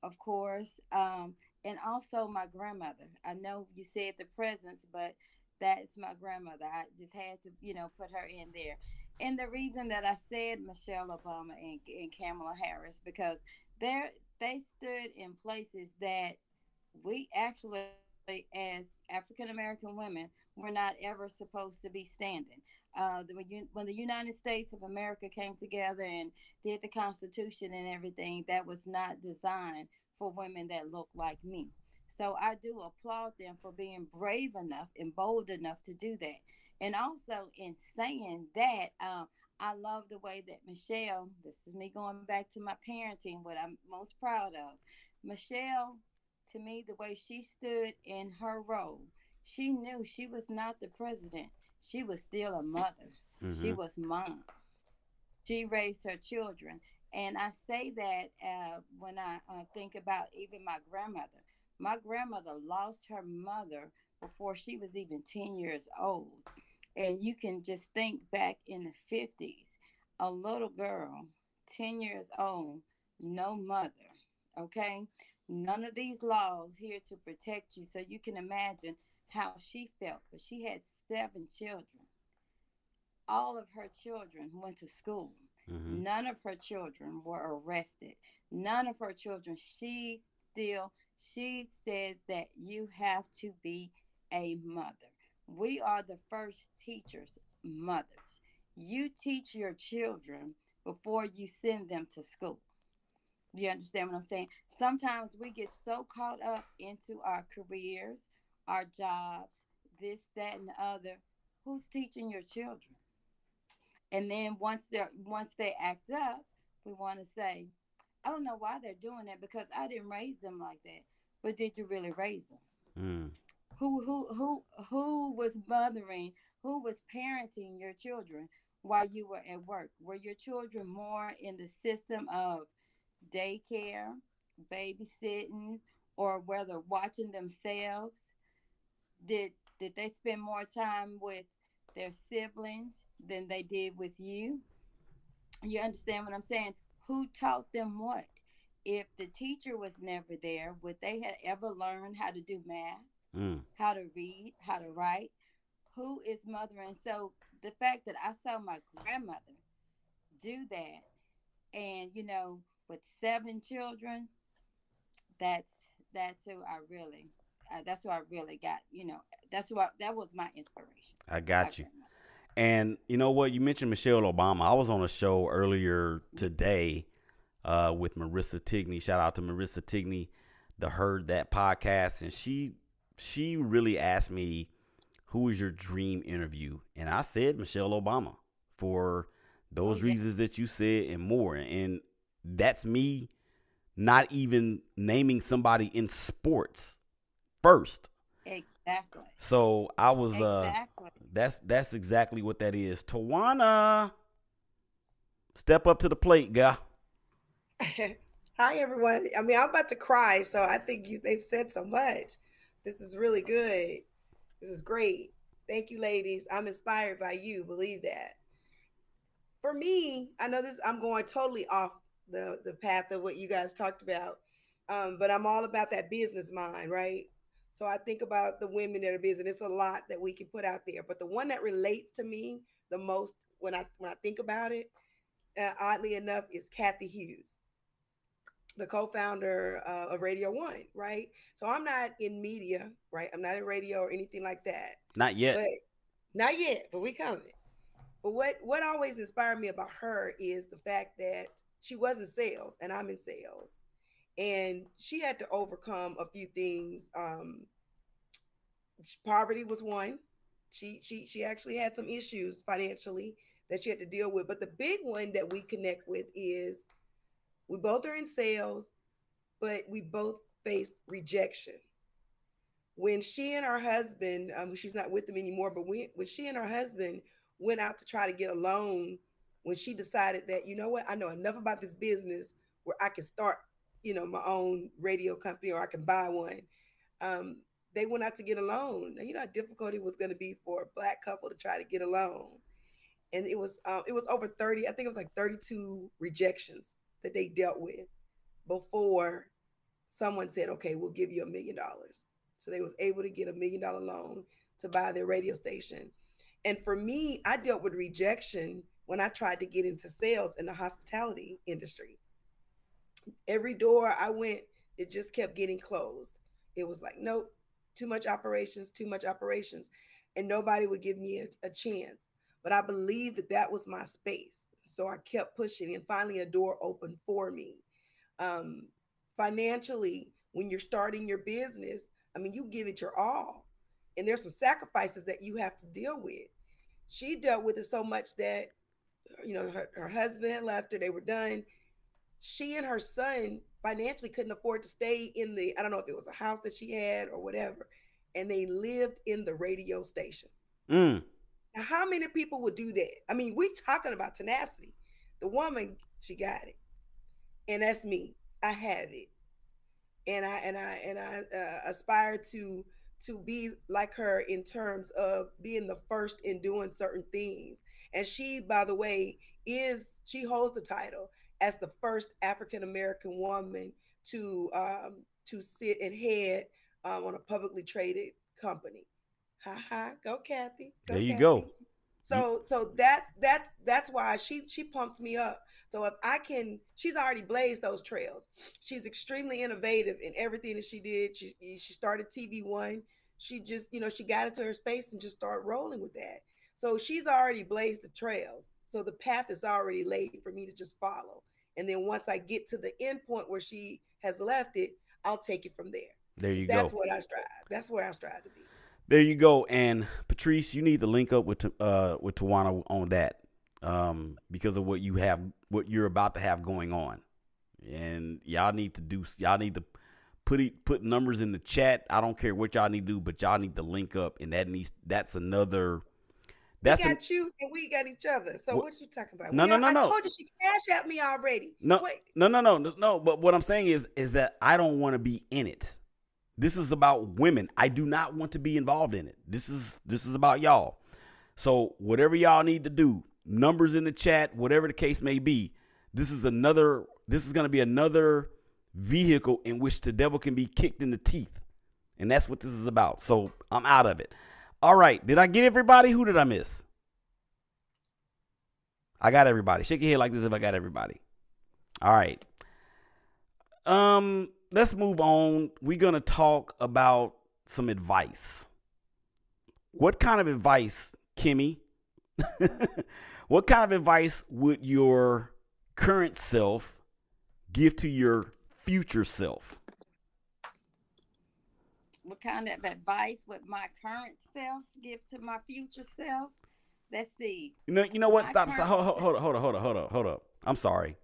of course, um, and also my grandmother. I know you said the presence, but that's my grandmother. I just had to, you know, put her in there. And the reason that I said Michelle Obama and, and Kamala Harris because they're they stood in places that we actually, as African American women, were not ever supposed to be standing. Uh, when, the United States of America came together and did the Constitution and everything, that was not designed for women that look like me. So I do applaud them for being brave enough and bold enough to do that. And also, in saying that, um, I love the way that Michelle, this is me going back to my parenting, what I'm most proud of. Michelle to me the way she stood in her role. She knew she was not the president. She was still a mother. She Mhm. was mom. She raised her children. And I say that uh, when I uh, think about even my grandmother. My grandmother lost her mother before she was even 10 years old. And you can just think back in the 50s, a little girl, 10 years old, no mother, okay? None of these laws here to protect you. So you can imagine how she felt. But she had seven children. All of her children went to school. Mhm. None of her children were arrested. None of her children. She still, she said that you have to be a mother. We are the first teachers, mothers. You teach your children before you send them to school. You understand what I'm saying? Sometimes we get so caught up into our careers, our jobs, this, that, and the other. Who's teaching your children? And then once they're once they act up, we want to say, I don't know why they're doing that because I didn't raise them like that. But did you really raise them? Mm. Who who who who was mothering? Who was parenting your children while you were at work? Were your children more in the system of daycare, babysitting, or whether watching themselves? Did did they spend more time with their siblings than they did with you? You understand what I'm saying? Who taught them what? If the teacher was never there, would they have ever learned how to do math? Mm. how to read, how to write, who is mothering. So the fact that I saw my grandmother do that, and you know, with seven children, that's that's who I really, uh, that's who I really got. You know, that's who I, that was my inspiration. I got you. And you know what? You mentioned Michelle Obama. I was on a show earlier today uh, with Marissa Tigney. Shout out to Marissa Tigney, the Heard That podcast, and she she really asked me, "Who is your dream interview?" And I said Michelle Obama for those Okay. reasons that you said and more. And that's me not even naming somebody in sports first. Exactly. So I was uh Exactly. that's that's exactly what that is. Twanna, step up to the plate, guy. <laughs> Hi, everyone. I mean, I'm about to cry, so I think you they've said so much. This is really good. This is great. Thank you, ladies. I'm inspired by you. Believe that. For me, I know this. I'm going totally off the the path of what you guys talked about, um, but I'm all about that business mind, right? So I think about the women that are busy. and It's a lot that we can put out there, but the one that relates to me the most when I when I think about it, uh, oddly enough, is Cathy Hughes the co-founder uh, of Radio One, right? So I'm not in media, right? I'm not in radio or anything like that. Not yet. But not yet, but we coming. But what what always inspired me about her is the fact that she was in sales and I'm in sales. And she had to overcome a few things. Um, poverty was one. She she she actually had some issues financially that she had to deal with. But the big one that we connect with is we both are in sales, but we both face rejection. When she and her husband, um, she's not with them anymore, but when, when she and her husband went out to try to get a loan when she decided that you know what I know enough about this business where I can start you know my own radio company or I can buy one. Um, they went out to get a loan. Now, you know how difficult it was going to be for a black couple to try to get a loan, and it was um, it was over thirty. I think it was like thirty two rejections that they dealt with before someone said, "Okay, we'll give you a million dollars." So they was able to get a million dollar loan to buy their radio station. And for me, I dealt with rejection when I tried to get into sales in the hospitality industry. Every door I went, it just kept getting closed. It was like, nope, too much operations, too much operations. And nobody would give me a, a chance. But I believed that that was my space. So I kept pushing, and finally, a door opened for me. Um, financially, when you're starting your business, I mean, you give it your all. And there's some sacrifices that you have to deal with. She dealt with it so much that you know, her, her husband left her, they were done. She and her son financially couldn't afford to stay in the, I don't know if it was a house that she had or whatever, and they lived in the radio station. Mm. Now, how many people would do that? I mean, we talking about tenacity. The woman, she got it, and that's me. I have it, and I and I and I uh, aspire to to be like her in terms of being the first in doing certain things and she, by the way, is she holds the title as the first African American woman to um, to sit and head um, on a publicly traded company. Ha ha! Go, Cathy. Go, there you Cathy. go. So so that's that's that's why she she pumps me up. So if I can, she's already blazed those trails. She's extremely innovative in everything that she did. She she started TV One. She just you know she got into her space and just started rolling with that. So she's already blazed the trails. So the path is already laid for me to just follow. And then once I get to the end point where she has left it, I'll take it from there. There you go. That's what I strive. That's where I strive to be. There you go. And Patrice, you need to link up with uh with Twanna on that. Um, because of what you have what you're about to have going on. And y'all need to do y'all need to put it, put numbers in the chat. I don't care what y'all need to do, but y'all need to link up and that needs that's another that's we got an, you and we got each other. So what, what you talking about? No, we no, are, no, I no. told you she cash at me already. No, Wait. no, no, no, no. But what I'm saying is, is that I don't want to be in it. This is about women. I do not want to be involved in it. This is this is about y'all. So whatever y'all need to do, numbers in the chat, whatever the case may be, this is another. This is going to be another vehicle in which the devil can be kicked in the teeth, and that's what this is about. So I'm out of it. All right. Did I get everybody? Who did I miss? I got everybody. Shake your head like this if I got everybody. All right. Um, let's move on. We're gonna talk about some advice. What kind of advice, Kimmy? <laughs> what kind of advice would your current self give to your future self? What kind of advice would my current self give to my future self? Let's see. You know, you know what? Stop, stop. Hold, hold, hold hold hold up, hold up, hold up. I'm sorry.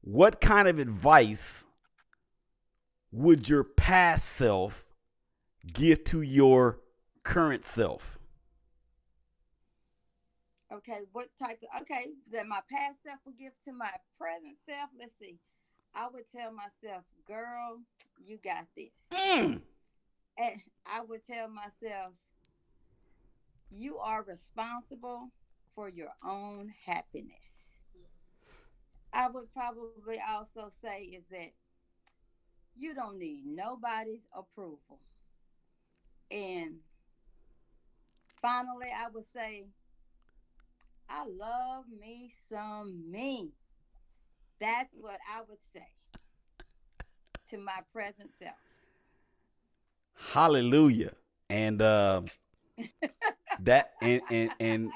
What kind of advice would your past self give to your current self? Okay, what type of okay that my past self would give to my present self? Let's see. I would tell myself, girl, you got this. Mm. And I would tell myself, you are responsible for your own happiness. I would probably also say is that you don't need nobody's approval. And finally, I would say, I love me some me. That's what I would say to my present self. Hallelujah. And uh, <laughs> that and, and and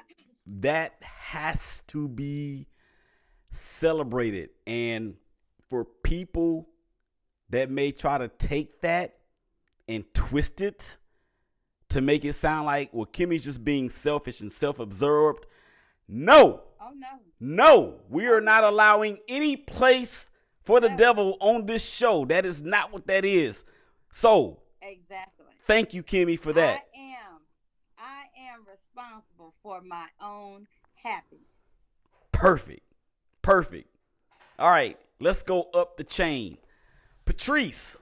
that has to be celebrated. And for people that may try to take that and twist it to make it sound like well Kimmy's just being selfish and self-absorbed. No. Oh no. No, we are not allowing any place for the devil on this show. That is not what that is. So, exactly. Thank you, Kimmy, for that. I am. I am responsible for my own happiness. Perfect. Perfect. All right, let's go up the chain. Patrice,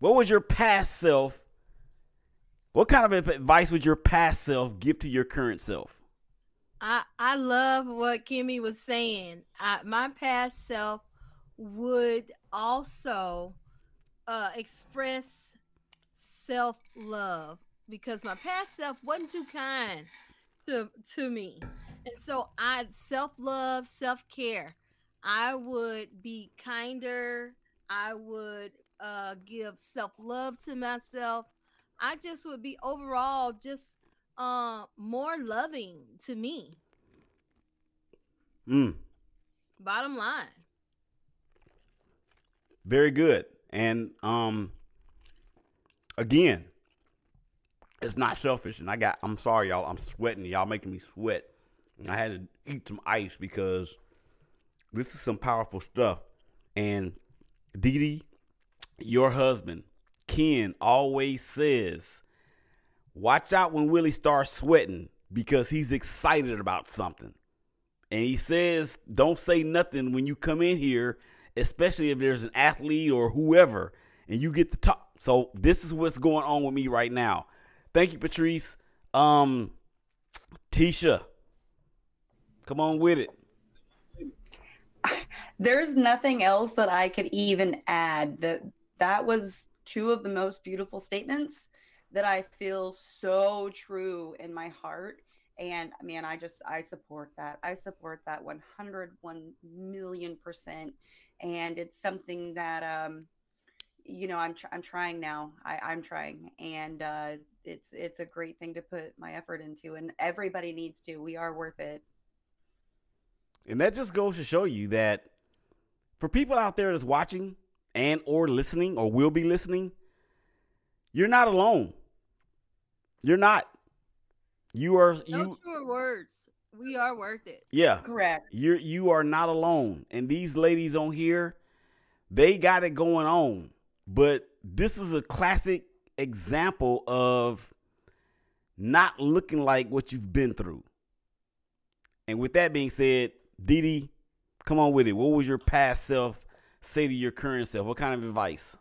what was your past self? What kind of advice would your past self give to your current self? I I love what Kimmy was saying. I, my past self would also uh, express self love because my past self wasn't too kind to to me, and so I self love, self care. I would be kinder. I would uh, give self love to myself. I just would be overall just uh, more loving to me. Mm. Bottom line. Very good. And um again, it's not selfish. And I got I'm sorry, y'all. I'm sweating. Y'all making me sweat. And I had to eat some ice because this is some powerful stuff. And Dee Dee, your husband, Ken, always says, watch out when Willie starts sweating because he's excited about something. And he says, don't say nothing when you come in here especially if there's an athlete or whoever and you get the top. So this is what's going on with me right now. Thank you, Patrice. Um, Teshia, come on with it. There's nothing else that I could even add. That that was two of the most beautiful statements that I feel so true in my heart. And man, I just I support that. I support that 101 million percent and it's something that um, you know I'm tr- I'm trying now. I, I'm trying, and uh, it's it's a great thing to put my effort into, and everybody needs to. We are worth it. And that just goes to show you that for people out there that's watching and or listening or will be listening, you're not alone. You're not. You are no you truer words we are worth it. Yeah. Correct. You're you are not alone. And these ladies on here, they got it going on. But this is a classic example of not looking like what you've been through. And with that being said, Dee Dee, come on with it. What was your past self say to your current self? What kind of advice?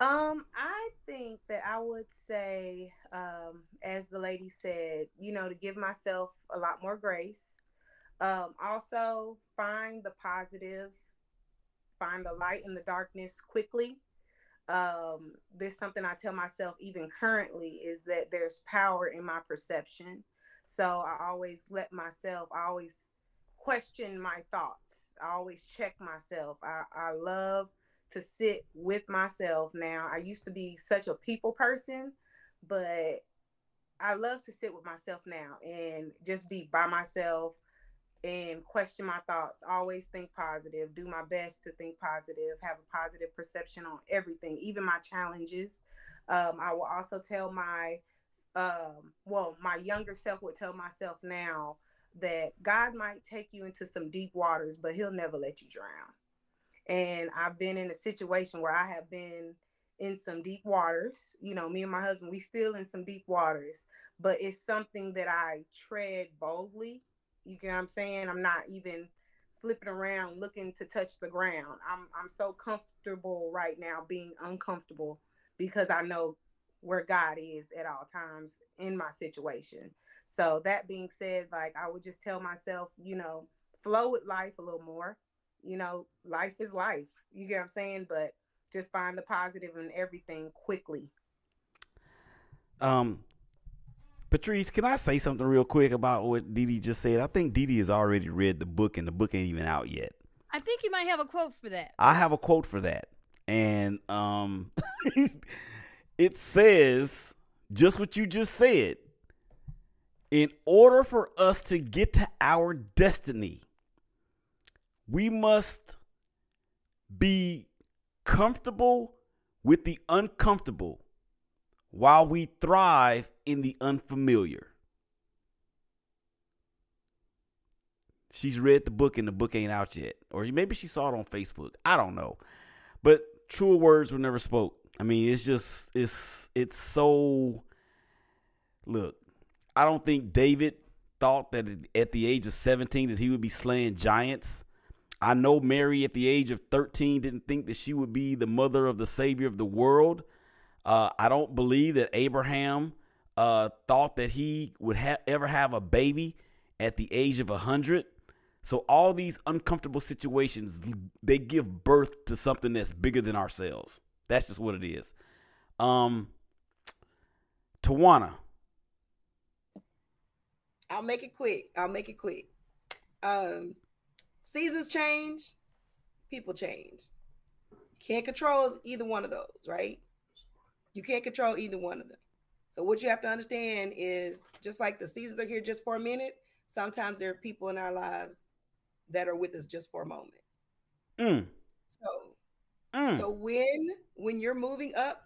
Um, I think that I would say, um, as the lady said, you know, to give myself a lot more grace. Um, also, find the positive, find the light in the darkness quickly. Um, there's something I tell myself even currently is that there's power in my perception. So I always let myself, I always question my thoughts. I always check myself. I, I love to sit with myself now. I used to be such a people person, but I love to sit with myself now and just be by myself and question my thoughts. Always think positive, do my best to think positive, have a positive perception on everything, even my challenges. Um, I will also tell my, um, well, my younger self would tell myself now that God might take you into some deep waters, but He'll never let you drown. And I've been in a situation where I have been in some deep waters. You know, me and my husband, we still in some deep waters, but it's something that I tread boldly. You get what I'm saying? I'm not even flipping around looking to touch the ground. I'm I'm so comfortable right now being uncomfortable because I know where God is at all times in my situation. So that being said, like I would just tell myself, you know, flow with life a little more you know, life is life. You get what I'm saying? But just find the positive in everything quickly. Um, Patrice, can I say something real quick about what Dee Dee just said? I think Dee Dee has already read the book, and the book ain't even out yet. I think you might have a quote for that. I have a quote for that, and um, <laughs> it says just what you just said. In order for us to get to our destiny, we must be comfortable with the uncomfortable while we thrive in the unfamiliar. She's read the book and the book ain't out yet. Or maybe she saw it on Facebook. I don't know. But truer words were never spoke. I mean, it's just it's it's so look, I don't think David thought that at the age of 17 that he would be slaying giants. I know Mary at the age of 13 didn't think that she would be the mother of the savior of the world. Uh, I don't believe that Abraham uh, thought that he would ha- ever have a baby at the age of 100. So all these uncomfortable situations they give birth to something that's bigger than ourselves. That's just what it is. Um Twanna. I'll make it quick. I'll make it quick. Um seasons change, people change. You can't control either one of those, right? You can't control either one of them. So what you have to understand is just like the seasons are here just for a minute, sometimes there are people in our lives that are with us just for a moment. Mm. So Mm. so when when you're moving up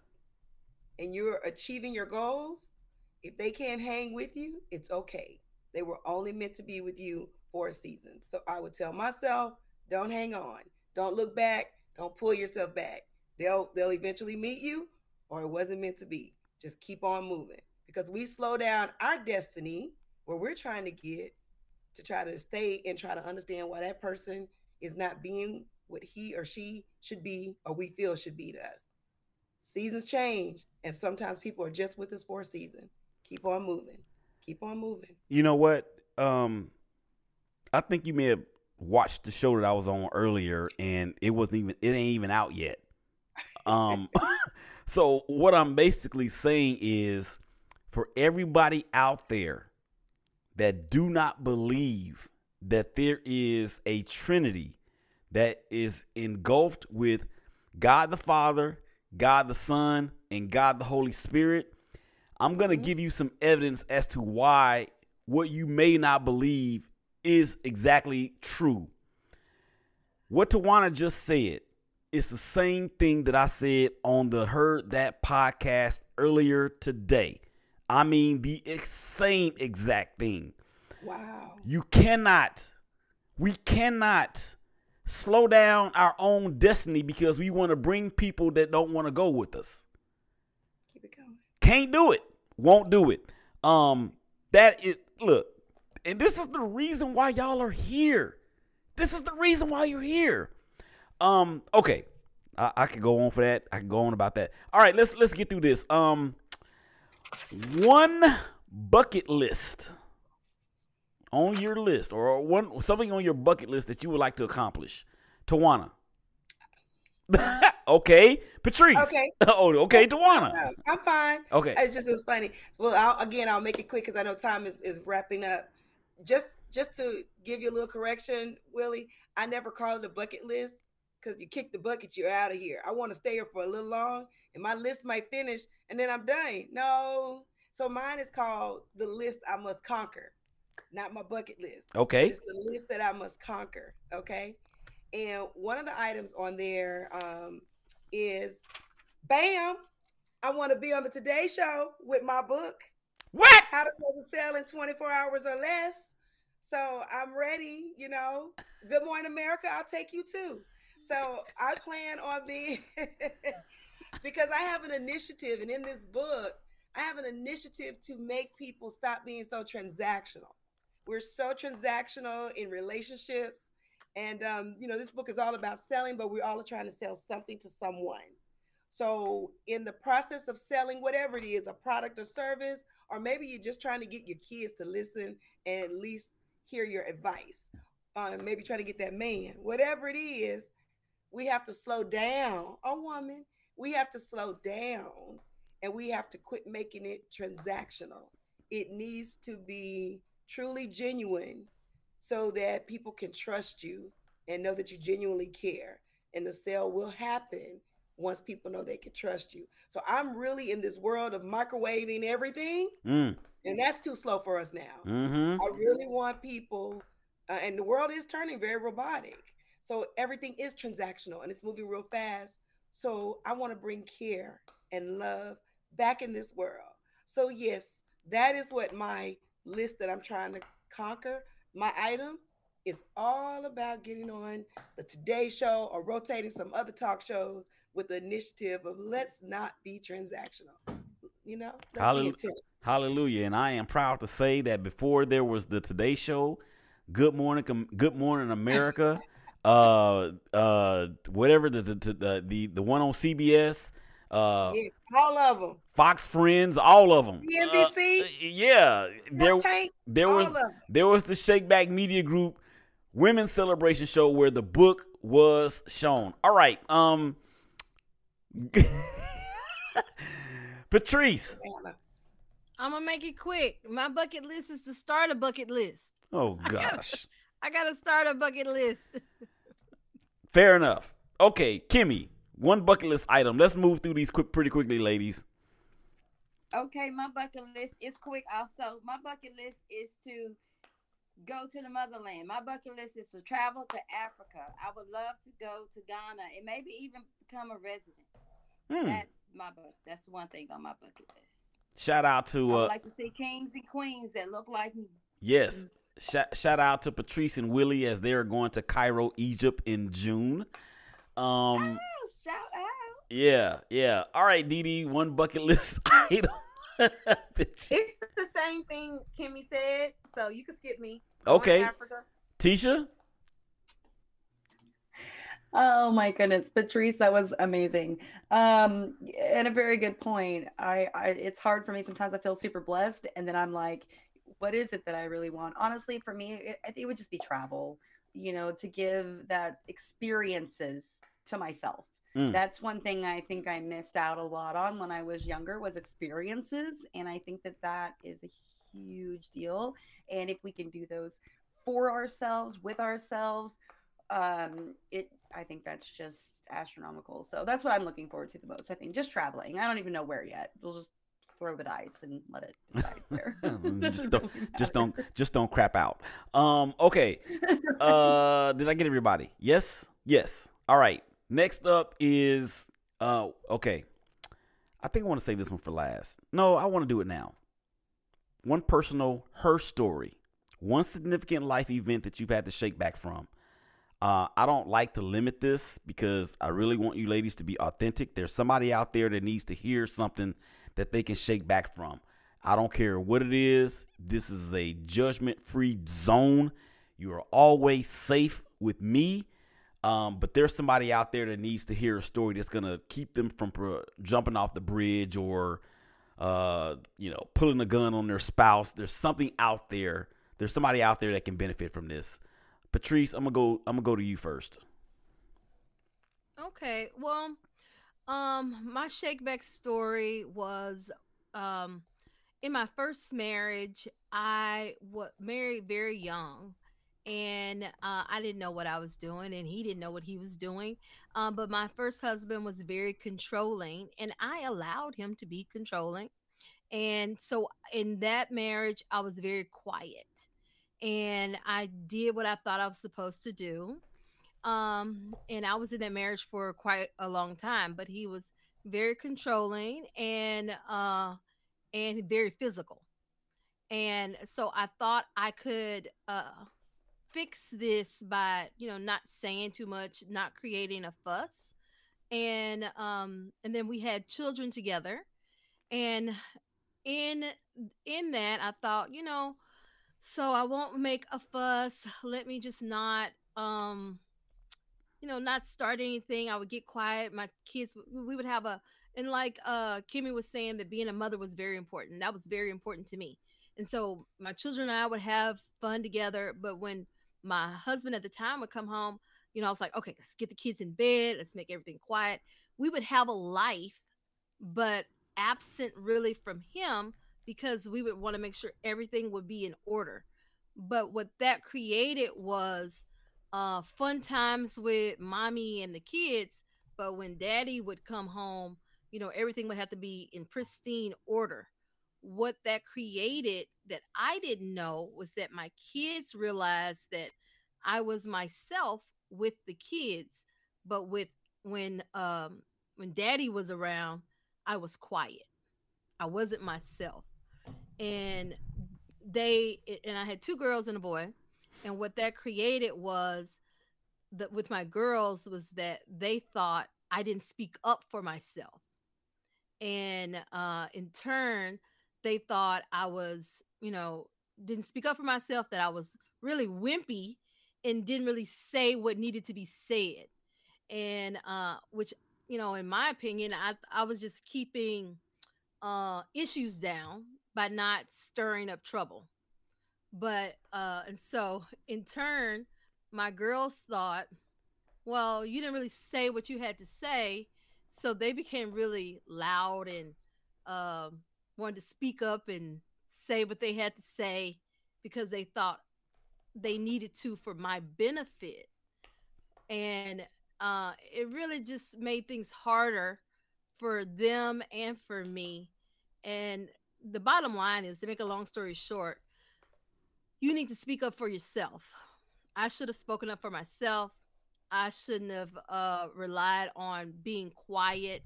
and you're achieving your goals, if they can't hang with you, it's okay. They were only meant to be with you for a season. So I would tell myself, don't hang on. Don't look back. Don't pull yourself back. They'll they'll eventually meet you or it wasn't meant to be. Just keep on moving because we slow down our destiny where we're trying to get to try to stay and try to understand why that person is not being what he or she should be or we feel should be to us. Seasons change, and sometimes people are just with us for a season. Keep on moving. Keep on moving. You know what? Um, I think you may have watched the show that I was on earlier, and it wasn't even it ain't even out yet. Um, <laughs> so what I'm basically saying is, for everybody out there that do not believe that there is a Trinity that is engulfed with God the Father, God the Son, and God the Holy Spirit. I'm going to give you some evidence as to why what you may not believe is exactly true. What Twanna just said is the same thing that I said on the Heard That podcast earlier today. I mean, the same exact thing. Wow. You cannot, we cannot slow down our own destiny because we want to bring people that don't want to go with us. Keep it going. Can't do it. Won't do it. Um, that is look, and this is the reason why y'all are here. This is the reason why you're here. Um, okay. I, I could go on for that. I can go on about that. All right, let's let's get through this. Um one bucket list on your list or one something on your bucket list that you would like to accomplish. Twanna. <laughs> okay. Patrice. Okay. <laughs> oh, okay, Twanna. I'm fine. Okay. It's just it was funny. Well, I'll, again, I'll make it quick because I know time is, is wrapping up. Just just to give you a little correction, Willie, I never call it a bucket list because you kick the bucket, you're out of here. I want to stay here for a little long, and my list might finish, and then I'm done. No, so mine is called the list I must conquer, not my bucket list. Okay. It's the list that I must conquer. Okay. And one of the items on there um, is bam, I want to be on the Today Show with my book, What? How to Sell in 24 Hours or Less. So I'm ready, you know. Good morning, America. I'll take you too. So I plan on being <laughs> because I have an initiative, and in this book, I have an initiative to make people stop being so transactional. We're so transactional in relationships. And, um, you know, this book is all about selling, but we're all trying to sell something to someone. So, in the process of selling whatever it is, a product or service, or maybe you're just trying to get your kids to listen and at least hear your advice, uh, maybe trying to get that man, whatever it is, we have to slow down. A woman, we have to slow down and we have to quit making it transactional. It needs to be truly genuine so that people can trust you and know that you genuinely care. And the sale will happen once people know they can trust you. So I'm really in this world of microwaving everything, Mm. And that's too slow for us now. Mm-hmm. I really want people, uh, and the world is turning very robotic. So everything is transactional and it's moving real fast. So I want to bring care and love back in this world. So, yes, that is what my list that I'm trying to conquer, my item is all about getting on the Today Show or rotating some other talk shows with the initiative of let's not be transactional. You know, let's be Hallelujah. intentional. Hallelujah. And I am proud to say that before there was the Today Show, Good Morning, Good Morning America, <laughs> uh, uh, whatever the the, the the the one on CBS, uh, Yes, all of them. Fox Friends, all of them. CNBC? yeah, there Tank, there all was there was the Shake Back Media Group Women's Celebration Show where the book was shown. All right, um, <laughs> Patrice. I'm gonna make it quick. My bucket list is to start a bucket list. Oh <laughs> gosh. I gotta start a bucket list. <laughs> Fair enough. Okay, Kimmy, one bucket list item. Let's move through these quick, pretty quickly, ladies. Okay, my bucket list is quick also. My bucket list is to go to the motherland. My bucket list is to travel to Africa. I would love to go to Ghana and maybe even become a resident. Hmm. That's my bucket. That's one thing on my bucket list. Shout out I to uh, like to see kings and queens that look like me. yes. Shout, shout out to Patrice and Willie as they are going to Cairo, Egypt in June. Um, Oh, shout out. yeah, yeah. All right, Dee Dee, one bucket <laughs> list item. <laughs> It's the same thing Kimmy said, so you can skip me. Okay. Teshia. Oh my goodness, Patrice, that was amazing. Um, and a very good point. I, I, it's hard for me sometimes. I feel super blessed, and then I'm like, what is it that I really want? Honestly, for me, it, I think it would just be travel. You know, to give that experiences to myself. Mm. That's one thing I think I missed out a lot on when I was younger was experiences, and I think that that is a huge deal. And if we can do those for ourselves, with ourselves, um it i think that's just astronomical so that's what i'm looking forward to the most i think just traveling i don't even know where yet we'll just throw the dice and let it decide where <laughs> <laughs> just don't, just don't, just don't crap out. Um, okay. <laughs> Uh, did I get everybody? Yes, yes. All right. Next up is uh, okay. I think I want to save this one for last. No, I want to do it now. One personal her story, one significant life event that you've had to shake back from. Uh, I don't like to limit this because I really want you ladies to be authentic. There's somebody out there that needs to hear something that they can shake back from. I don't care what it is. This is a judgment free zone. You are always safe with me. Um, but there's somebody out there that needs to hear a story that's going to keep them from jumping off the bridge or, uh, you know, pulling a gun on their spouse. There's something out there. There's somebody out there that can benefit from this. Patrice, I'm gonna go. I'm gonna go to you first. Okay. Well, um, my shakeback story was um in my first marriage, I was married very young and uh, I didn't know what I was doing, and he didn't know what he was doing. Um, but my first husband was very controlling, and I allowed him to be controlling. And so in that marriage, I was very quiet and I did what I thought I was supposed to do. Um, and I was in that marriage for quite a long time, but he was very controlling and uh and very physical. And so I thought I could uh fix this by, you know, not saying too much, not creating a fuss. And um and then we had children together. And in in that I thought, you know, so I won't make a fuss. Let me just not um you know, not start anything. I would get quiet. My kids we would have a and like uh Kimmy was saying that being a mother was very important. That was very important to me. And so my children and I would have fun together, but when my husband at the time would come home, you know, I was like, okay, let's get the kids in bed, let's make everything quiet. We would have a life, but absent really from him because we would want to make sure everything would be in order. But what that created was uh fun times with mommy and the kids, but when daddy would come home, you know, everything would have to be in pristine order. What that created that I didn't know was that my kids realized that I was myself with the kids, but with when um when daddy was around, I was quiet. I wasn't myself. And they and I had two girls and a boy. And what that created was that with my girls was that they thought I didn't speak up for myself. And uh in turn, they thought I was, you know, didn't speak up for myself, that I was really wimpy and didn't really say what needed to be said. And uh which, you know, in my opinion, I I was just keeping uh issues down by not stirring up trouble. But uh and so in turn, my girls thought, well, you didn't really say what you had to say, so they became really loud and um wanted to speak up and say what they had to say because they thought they needed to for my benefit. And uh, it really just made things harder for them and for me. And the bottom line is to make a long story short, you need to speak up for yourself. I should have spoken up for myself. I shouldn't have uh, relied on being quiet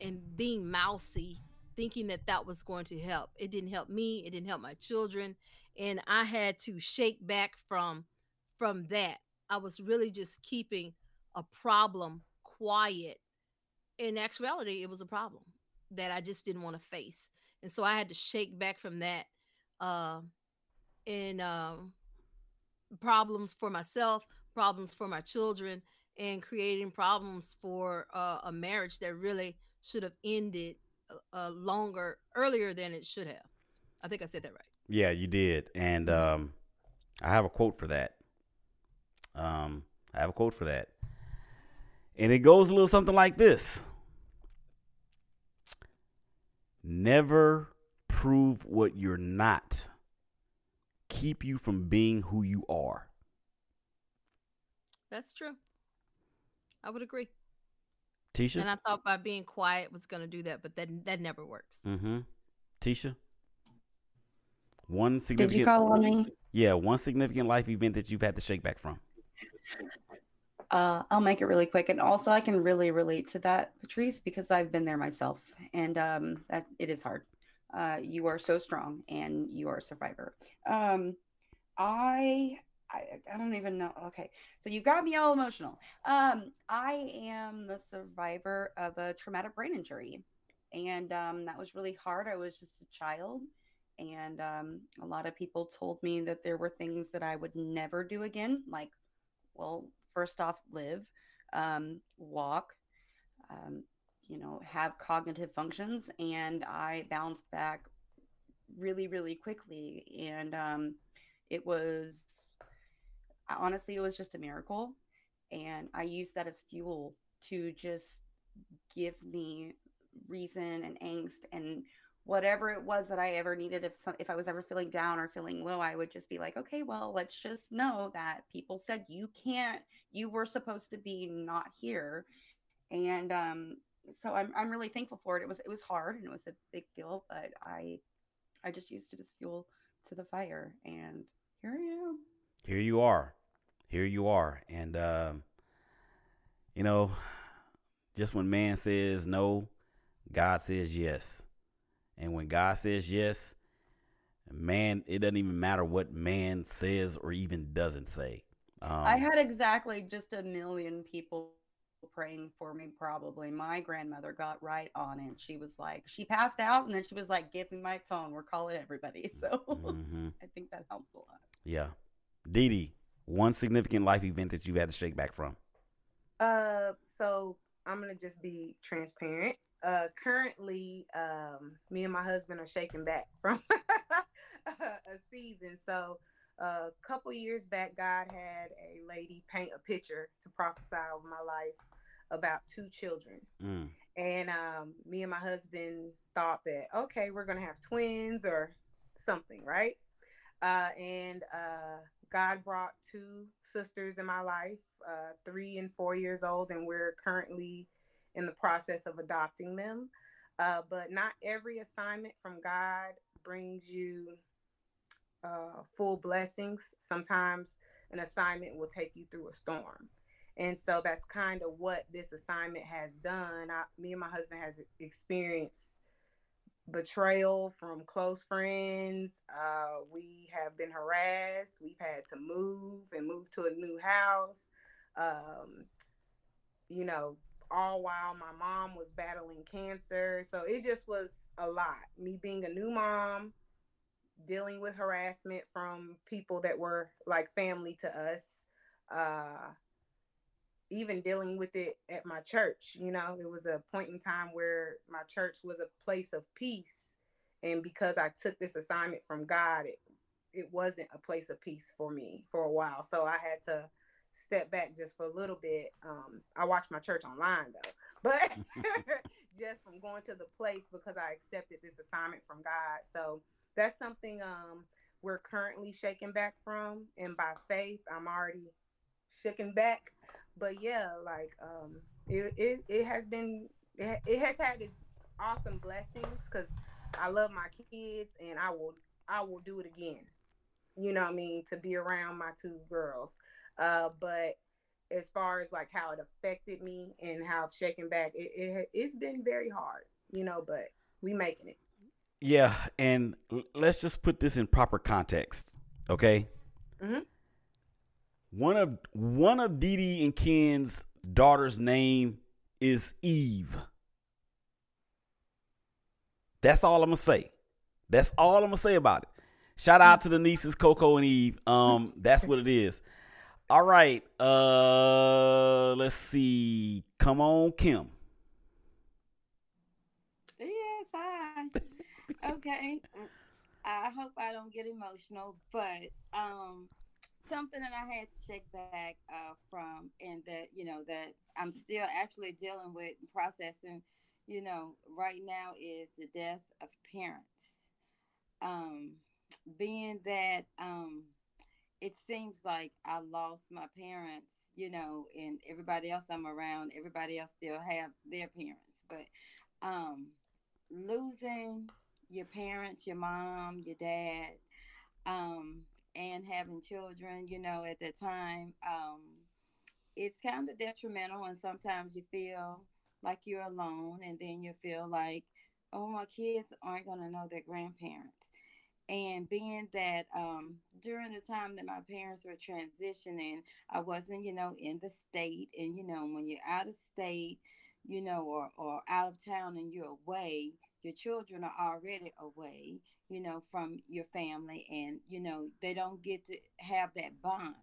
and being mousy thinking that that was going to help. It didn't help me, it didn't help my children, and I had to shake back from from that. I was really just keeping a problem quiet. In actuality, it was a problem that I just didn't want to face. And so I had to shake back from that uh and um problems for myself, problems for my children, and creating problems for uh, a marriage that really should have ended uh, longer earlier than it should have. I think I said that right. Yeah, you did. And um, I have a quote for that. Um, I have a quote for that. And it goes a little something like this Never prove what you're not, keep you from being who you are. That's true. I would agree. Teshia? And I thought by being quiet was going to do that, but that that never works. Mm-hmm. Teshia? One significant. Did you call on me? Yeah, one significant life event that you've had to shake back from. Uh, I'll make it really quick, and also I can really relate to that, Patrice, because I've been there myself, and um, that it is hard. Uh, you are so strong, and you are a survivor. Um, I I, I don't even know. Okay. So you got me all emotional. Um, I am the survivor of a traumatic brain injury. And um, that was really hard. I was just a child. And um, a lot of people told me that there were things that I would never do again. Like, well, first off, live, um, walk, um, you know, have cognitive functions. And I bounced back really, really quickly. And um, it was honestly, it was just a miracle. And I used that as fuel to just give me reason and angst and whatever it was that I ever needed. If some, if I was ever feeling down or feeling low, I would just be like, okay, well, let's just know that people said you can't, you were supposed to be not here. And um, so I'm, I'm really thankful for it. It was, it was hard and it was a big deal, but I, I just used it as fuel to the fire. And here I am here you are. Here you are. And, uh, you know, just when man says no, God says yes. And when God says yes, man, it doesn't even matter what man says or even doesn't say. Um, I had exactly just a million people praying for me probably my grandmother got right on it she was like she passed out and then she was like give me my phone we're calling everybody <laughs> so mm-hmm. i think that helps a lot yeah Dee Dee, one significant life event that you've had to shake back from. Uh, so I'm gonna just be transparent. Uh, currently, um, me and my husband are shaking back <laughs> from a season. So, a uh, couple years back, God had a lady paint a picture to prophesy over my life about two children. Mm. And um, me and my husband thought that, okay, we're going to have twins or something, right? Uh, and uh, God brought two sisters in my life, uh, three and four years old, and we're currently in the process of adopting them. Uh, but not every assignment from God brings you uh, full blessings. Sometimes an assignment will take you through a storm. And so that's kind of what this assignment has done. I, me and my husband has experienced betrayal from close friends. Uh, we have been harassed. We've had to move and move to a new house. Um, you know, all while my mom was battling cancer. So it just was a lot. Me being a new mom, dealing with harassment from people that were like family to us, uh, even dealing with it at my church. You know, it was a point in time where my church was a place of peace. And because I took this assignment from God, it, it wasn't a place of peace for me for a while. So I had to step back just for a little bit. Um, I watch my church online though, <laughs> but <laughs> just from going to the place because I accepted this assignment from God. So that's something um, we're currently shaking back from, and by faith, I'm already shaking back. But yeah, like um, it, it, it has been it, it has had its awesome blessings because I love my kids and I will I will do it again. You know what I mean? To be around my two girls. Uh, but as far as like how it affected me and how I've shaken back, it, it it's been very hard, you know, but we making it. Yeah, and let's just put this in proper context, okay? Mm-hmm. One of one of Dee Dee and Ken's daughter's name is Eve. That's all I'm gonna say. That's all I'm gonna say about it. Shout out to the nieces Coco and Eve. Um, that's what it is. All right. Uh, let's see. Come on, Kim. Yes, hi. okay. I hope I don't get emotional, but um, something that I had to shake back uh, from, and that you know that I'm still actually dealing with and processing, you know, right now is the death of parents. Um, being that um, it seems like I lost my parents, you know, and everybody else I'm around, everybody else still have their parents, but um, losing your parents, your mom, your dad, um, and having children, you know, at that time, um, it's kind of detrimental. And sometimes you feel like you're alone, and then you feel like, oh, my kids aren't going to know their grandparents. And being that um, during the time that my parents were transitioning, I wasn't, you know, in the state. And, you know, when you're out of state, you know, or, or out of town and you're away, your children are already away, you know, from your family, and you know they don't get to have that bond.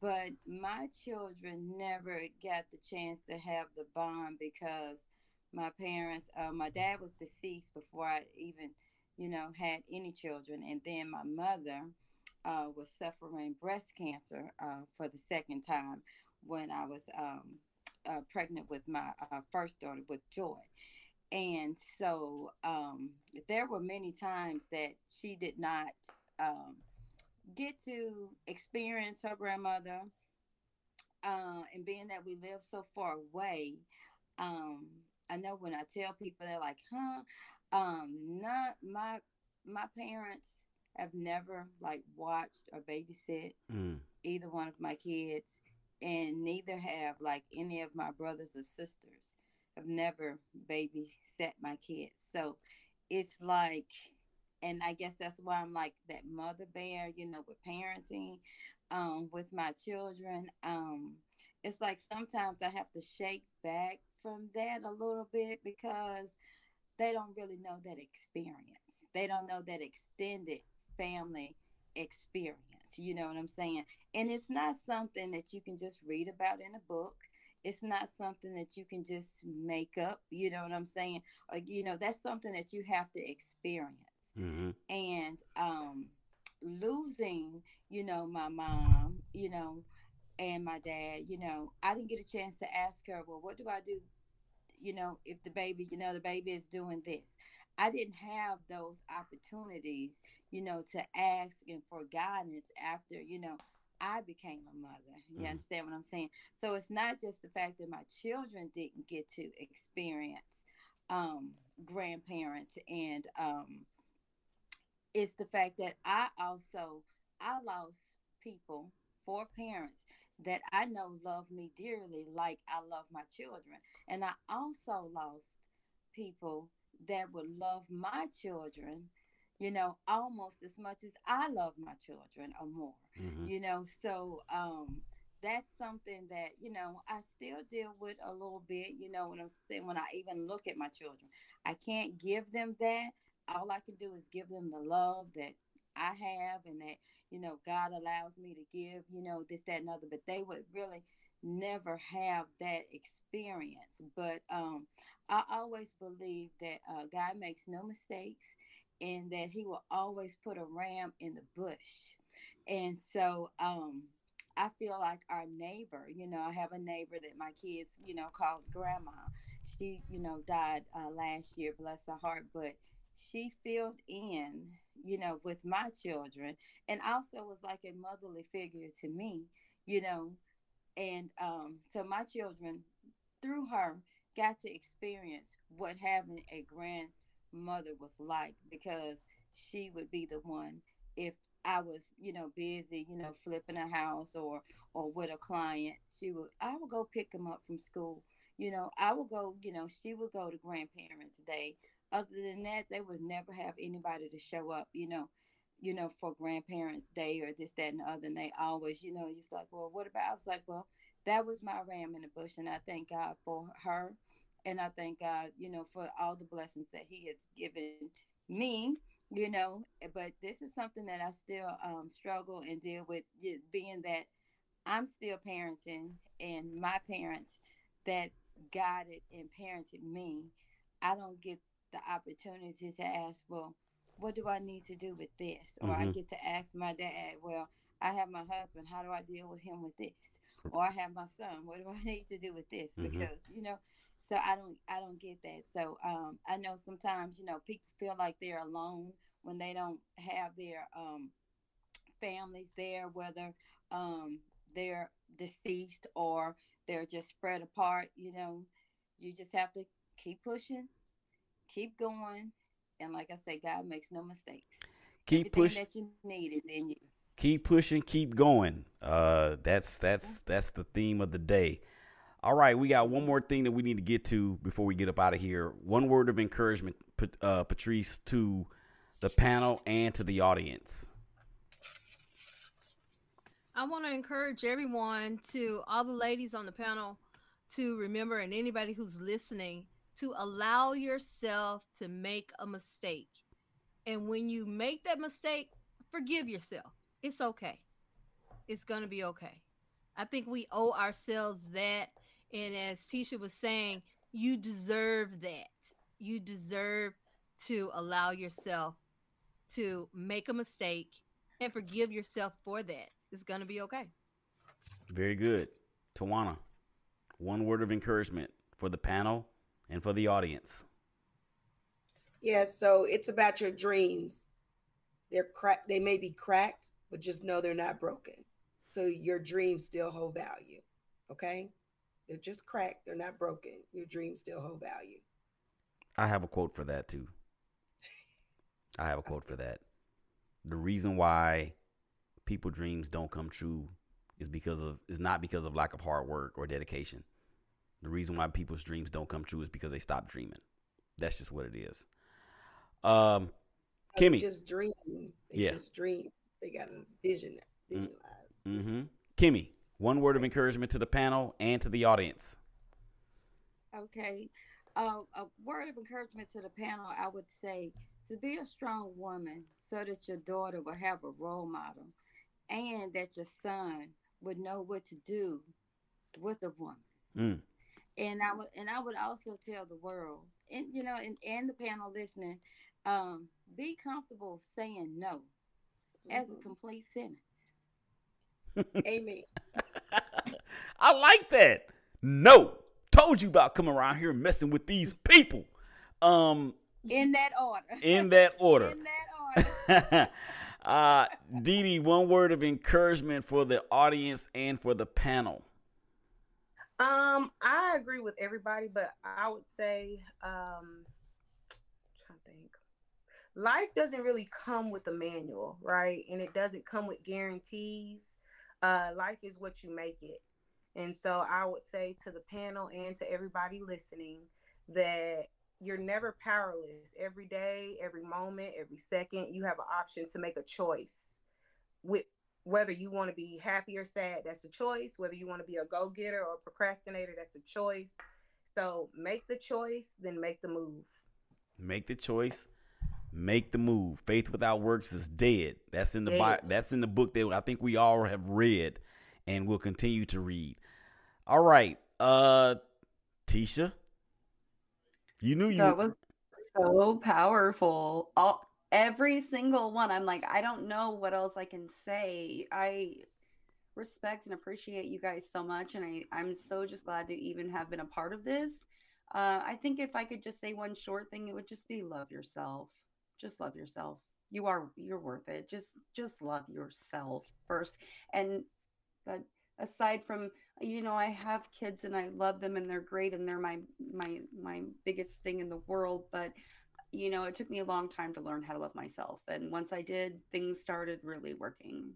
But my children never got the chance to have the bond because my parents, uh, my dad was deceased before I even, you know, had any children, and then my mother uh, was suffering breast cancer uh, for the second time when I was um, uh, pregnant with my uh, first daughter with Joy. And so um, there were many times that she did not um, get to experience her grandmother uh, and being that we live so far away um, i know when i tell people they're like huh um, not my my parents have never like watched or babysit mm. either one of my kids and neither have like any of my brothers or sisters have never babysat my kids. So it's like, and I guess that's why I'm like that mother bear, you know, with parenting, um, with my children. Um, it's like sometimes I have to shake back from that a little bit because they don't really know that experience. They don't know that extended family experience. You know what I'm saying? And it's not something that you can just read about in a book it's not something that you can just make up you know what i'm saying or, you know that's something that you have to experience mm-hmm. and um losing you know my mom you know and my dad you know i didn't get a chance to ask her well what do i do you know if the baby you know the baby is doing this i didn't have those opportunities you know to ask and for guidance after you know I became a mother. You mm-hmm. understand what I'm saying? So it's not just the fact that my children didn't get to experience um, grandparents, and um, it's the fact that I also I lost people for parents that I know love me dearly, like I love my children, and I also lost people that would love my children you know, almost as much as I love my children or more, mm-hmm. you know. So um, that's something that you know I still deal with a little bit. You know, when I'm saying when I even look at my children, I can't give them that. All I can do is give them the love that I have, and that you know God allows me to give. You know this, that, and other. But they would really never have that experience. But um, I always believe that uh, God makes no mistakes, and that He will always put a ram in the bush. And so um, I feel like our neighbor, you know, I have a neighbor that my kids, you know, called grandma. She, you know, died uh, last year, bless her heart, but she filled in, you know, with my children and also was like a motherly figure to me, you know. And um, so my children, through her, got to experience what having a grandmother was like because she would be the one if I was, you know, busy, you know, flipping a house or or with a client, she would I would go pick them up from school. You know, I would go, you know, she would go to grandparents' day. Other than that, they would never have anybody to show up, you know, you know, for grandparents' day or this, that, and the other. And they always, you know, it's like, well, what about? I was like, well, that was my ram in the bush, and I thank God for her, and I thank God, you know, for all the blessings that He has given me you know but this is something that i still um, struggle and deal with being that i'm still parenting and my parents that guided and parented me i don't get the opportunity to ask well what do i need to do with this? Or mm-hmm. i get to ask my dad well i have my husband. How do i deal with him with this? Or i have my son. What do i <laughs> need to do with this? Mm-hmm. because you know so i don't i don't get that. So um, i know sometimes you know people feel like they're alone when they don't have their um, families there whether um, they're deceased or they're just spread apart you know. You just have to keep pushing keep going. And like i say god makes no mistakes. Keep pushing that you need is in you. Keep pushing keep going. Uh that's that's that's the theme of the day. All right, we got one more thing that we need to get to before we get up out of here. One word of encouragement, uh, Patrice, to the panel and to the audience. I want to encourage everyone to all the ladies on the panel to remember, and anybody who's listening, to allow yourself to make a mistake. And when you make that mistake, forgive yourself. It's okay. It's going to be okay. I think we owe ourselves that and as Teshia was saying, you deserve that. You deserve to allow yourself to make a mistake and forgive yourself for that. It's going to be okay. Very good. Twanna, one word of encouragement for the panel and for the audience. Yeah, so it's about your dreams. They're cracked, they may be cracked, but just know they're not broken. So your dreams still hold value. Okay? They're just cracked. They're not broken. Your dreams still hold value. I have a quote for that too. I have a quote for that. The reason why people dreams don't come true is because of is not because of lack of hard work or dedication. The reason why people's dreams don't come true is because they stop dreaming. That's just what it is. Um, Kimmy, they just dream. They yeah. just dream. They got a vision. Visualize. Mm-hmm. Kimmy, one word of encouragement to the panel and to the audience. Okay. Uh, a word of encouragement to the panel, I would say to be a strong woman so that your daughter will have a role model and that your son would know what to do with a woman. Mm. And I would and I would also tell the world and you know and, and the panel listening, um, be comfortable saying no mm-hmm. as a mm-hmm. complete sentence. Amen. <laughs> I like that. No. Told you about coming around here messing with these people. Um in that order. In that order. in that order. <laughs> uh Dee Dee, one word of encouragement for the audience and for the panel. Um, I agree with everybody, but I would say um trying to think. Life doesn't really come with a manual, right? And it doesn't come with guarantees uh, life is what you make it. And so I would say to the panel and to everybody listening that you're never powerless. Every day, every moment, every second, you have an option to make a choice with whether you want to be happy or sad, that's a choice. Whether you want to be a go getter or a procrastinator, that's a choice. So make the choice, then make the move. Make the choice, make the move. Faith without works is dead. That's in the Bi- that's in the book that I think we all have read and will continue to read. All right, uh, Teshia, you knew you. That was so powerful. All every single one. I'm like, I don't know what else I can say. I respect and appreciate you guys so much, and I I'm so just glad to even have been a part of this. Uh, I think if I could just say one short thing, it would just be love yourself. Just love yourself. You are you're worth it. Just just love yourself first. And that aside from you know, I have kids and I love them and they're great and they're my my my biggest thing in the world, but you know, it took me a long time to learn how to love myself. And once I did, things started really working.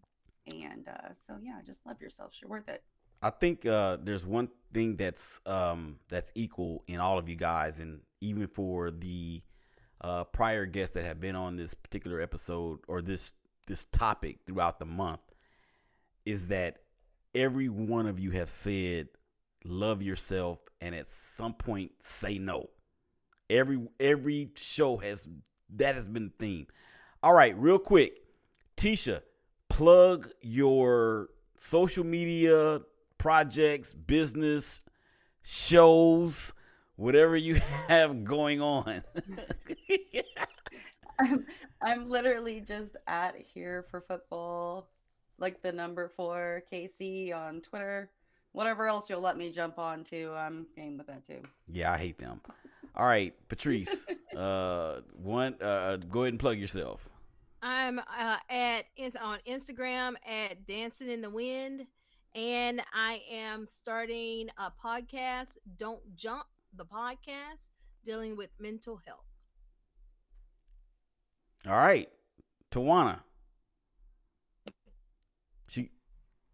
And uh, so yeah, just love yourself. You're worth it. I think uh, there's one thing that's um, that's equal in all of you guys, and even for the uh, prior guests that have been on this particular episode or this this topic throughout the month, is that every one of you have said love yourself, and at some point say no. Every every show has that has been the theme. All right, real quick, Teshia, plug your social media projects, business, shows, whatever you <laughs> have going on. <laughs> I'm, I'm literally just at here for football, like the number four KC on Twitter. Whatever else you'll let me jump on to, I'm game with that too. Yeah, I hate them. All right, Patrice, <laughs> uh, one, uh, go ahead and plug yourself. I'm uh, at on Instagram at Dancing in the Wind, and I am starting a podcast. Don't jump the podcast dealing with mental health. All right, Twanna. She.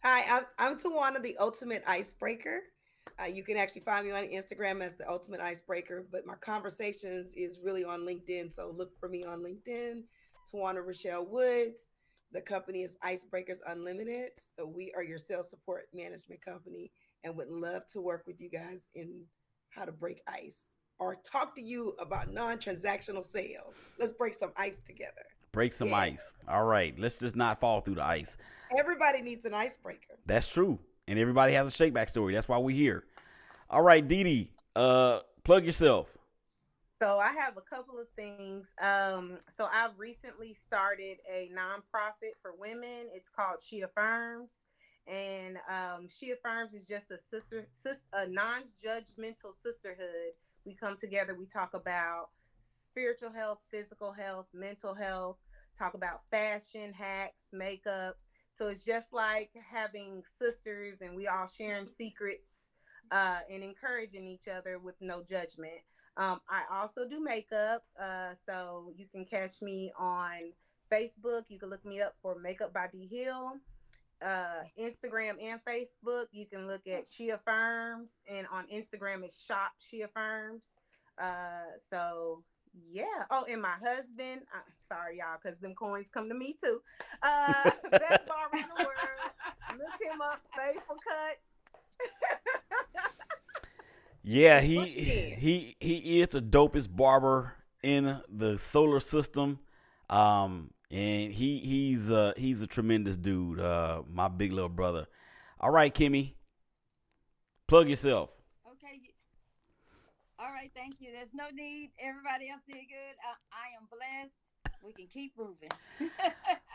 Hi, I'm I'm Twanna, the ultimate icebreaker. Uh, you can actually find me on Instagram as the ultimate icebreaker, but my conversations is really on LinkedIn. So look for me on LinkedIn, Twanna Rochelle Woods. The company is Icebreakers Unlimited. So we are your sales support management company and would love to work with you guys in how to break ice or talk to you about non-transactional sales. Let's break some ice together. Break some yeah. ice. All right. Let's just not fall through the ice. Everybody needs an icebreaker. That's true. And everybody has a shakeback story. That's why we're here. All right, Dee Dee, uh, plug yourself. So I have a couple of things. Um, so I've recently started a nonprofit for women. It's called She Affirms, and um, She Affirms is just a sister, sis, a non-judgmental sisterhood. We come together. We talk about spiritual health, physical health, mental health. Talk about fashion hacks, makeup. So it's just like having sisters, and we all sharing secrets uh, and encouraging each other with no judgment. Um, I also do makeup, uh, so you can catch me on Facebook. You can look me up for Makeup by D Hill. Uh, Instagram and Facebook, you can look at She Affirms, and on Instagram it's Shop She Affirms. Uh, so yeah. Oh, and my husband. I'm sorry, y'all, because them coins come to me too. Uh, <laughs> best barber in the world. Look him up. Faithful cuts. Yeah, he he he is the dopest barber in the solar system. Um, and he he's uh he's a tremendous dude. Uh, my big little brother. All right, Kimmy, plug yourself. Thank you. There's no need. Everybody else did good. I, I am blessed. We can keep moving. <laughs>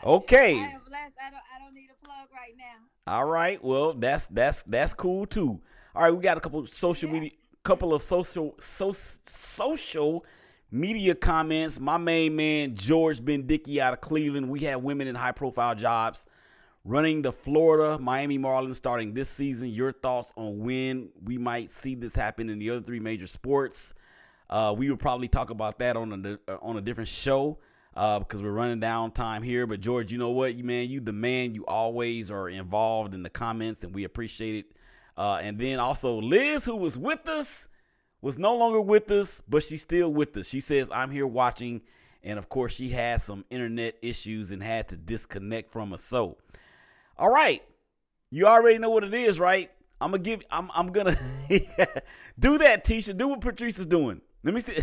okay. I am blessed. I don't I don't need a plug right now. All right. Well, that's that's that's cool too. All right, we got a couple social yeah. media couple of social so, social media comments. My main man George Bendicky out of Cleveland. We have women in high profile jobs running the Florida Miami Marlins starting this season. Your thoughts on when we might see this happen in the other three major sports? Uh, we will probably talk about that on a on a different show uh, because we're running down time here. But George, you know what, you man, you the man. You always are involved in the comments, and we appreciate it. Uh, and then also Liz, who was with us, was no longer with us, but she's still with us. She says, I'm here watching. And of course, she had some internet issues and had to disconnect from us. So, All right. You already know what it is, right? I'm gonna give. I'm. I'm gonna <laughs> do that, Teshia. Do what Patrice is doing. Let me see.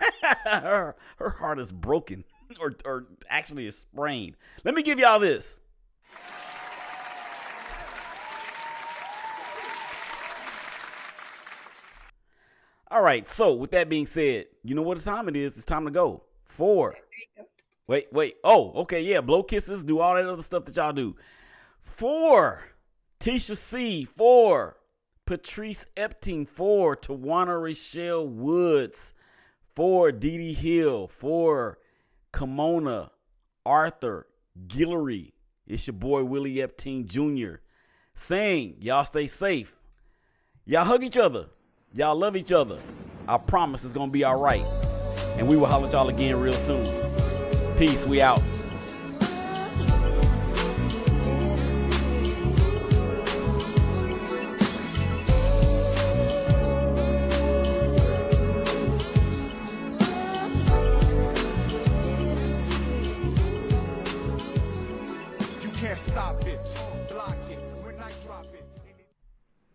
<laughs> her, her heart is broken, <laughs> or or actually is sprained. Let me give y'all this. All right. So with that being said, you know what time it is. It's time to go. Four. Wait, wait. Oh, okay. Yeah. Blow kisses. Do all that other stuff that y'all do. Four. Teshia C. Four. Patrice Epting. Four. Twanna Rochelle Woods. Four. Dee Dee Hill. Four. Kimona. Arthur. Guillory. It's your boy Willie Epting Jr. saying, y'all stay safe. Y'all hug each other. Y'all love each other. I promise it's gonna be all right. And we will holler at y'all again real soon. Peace. We out.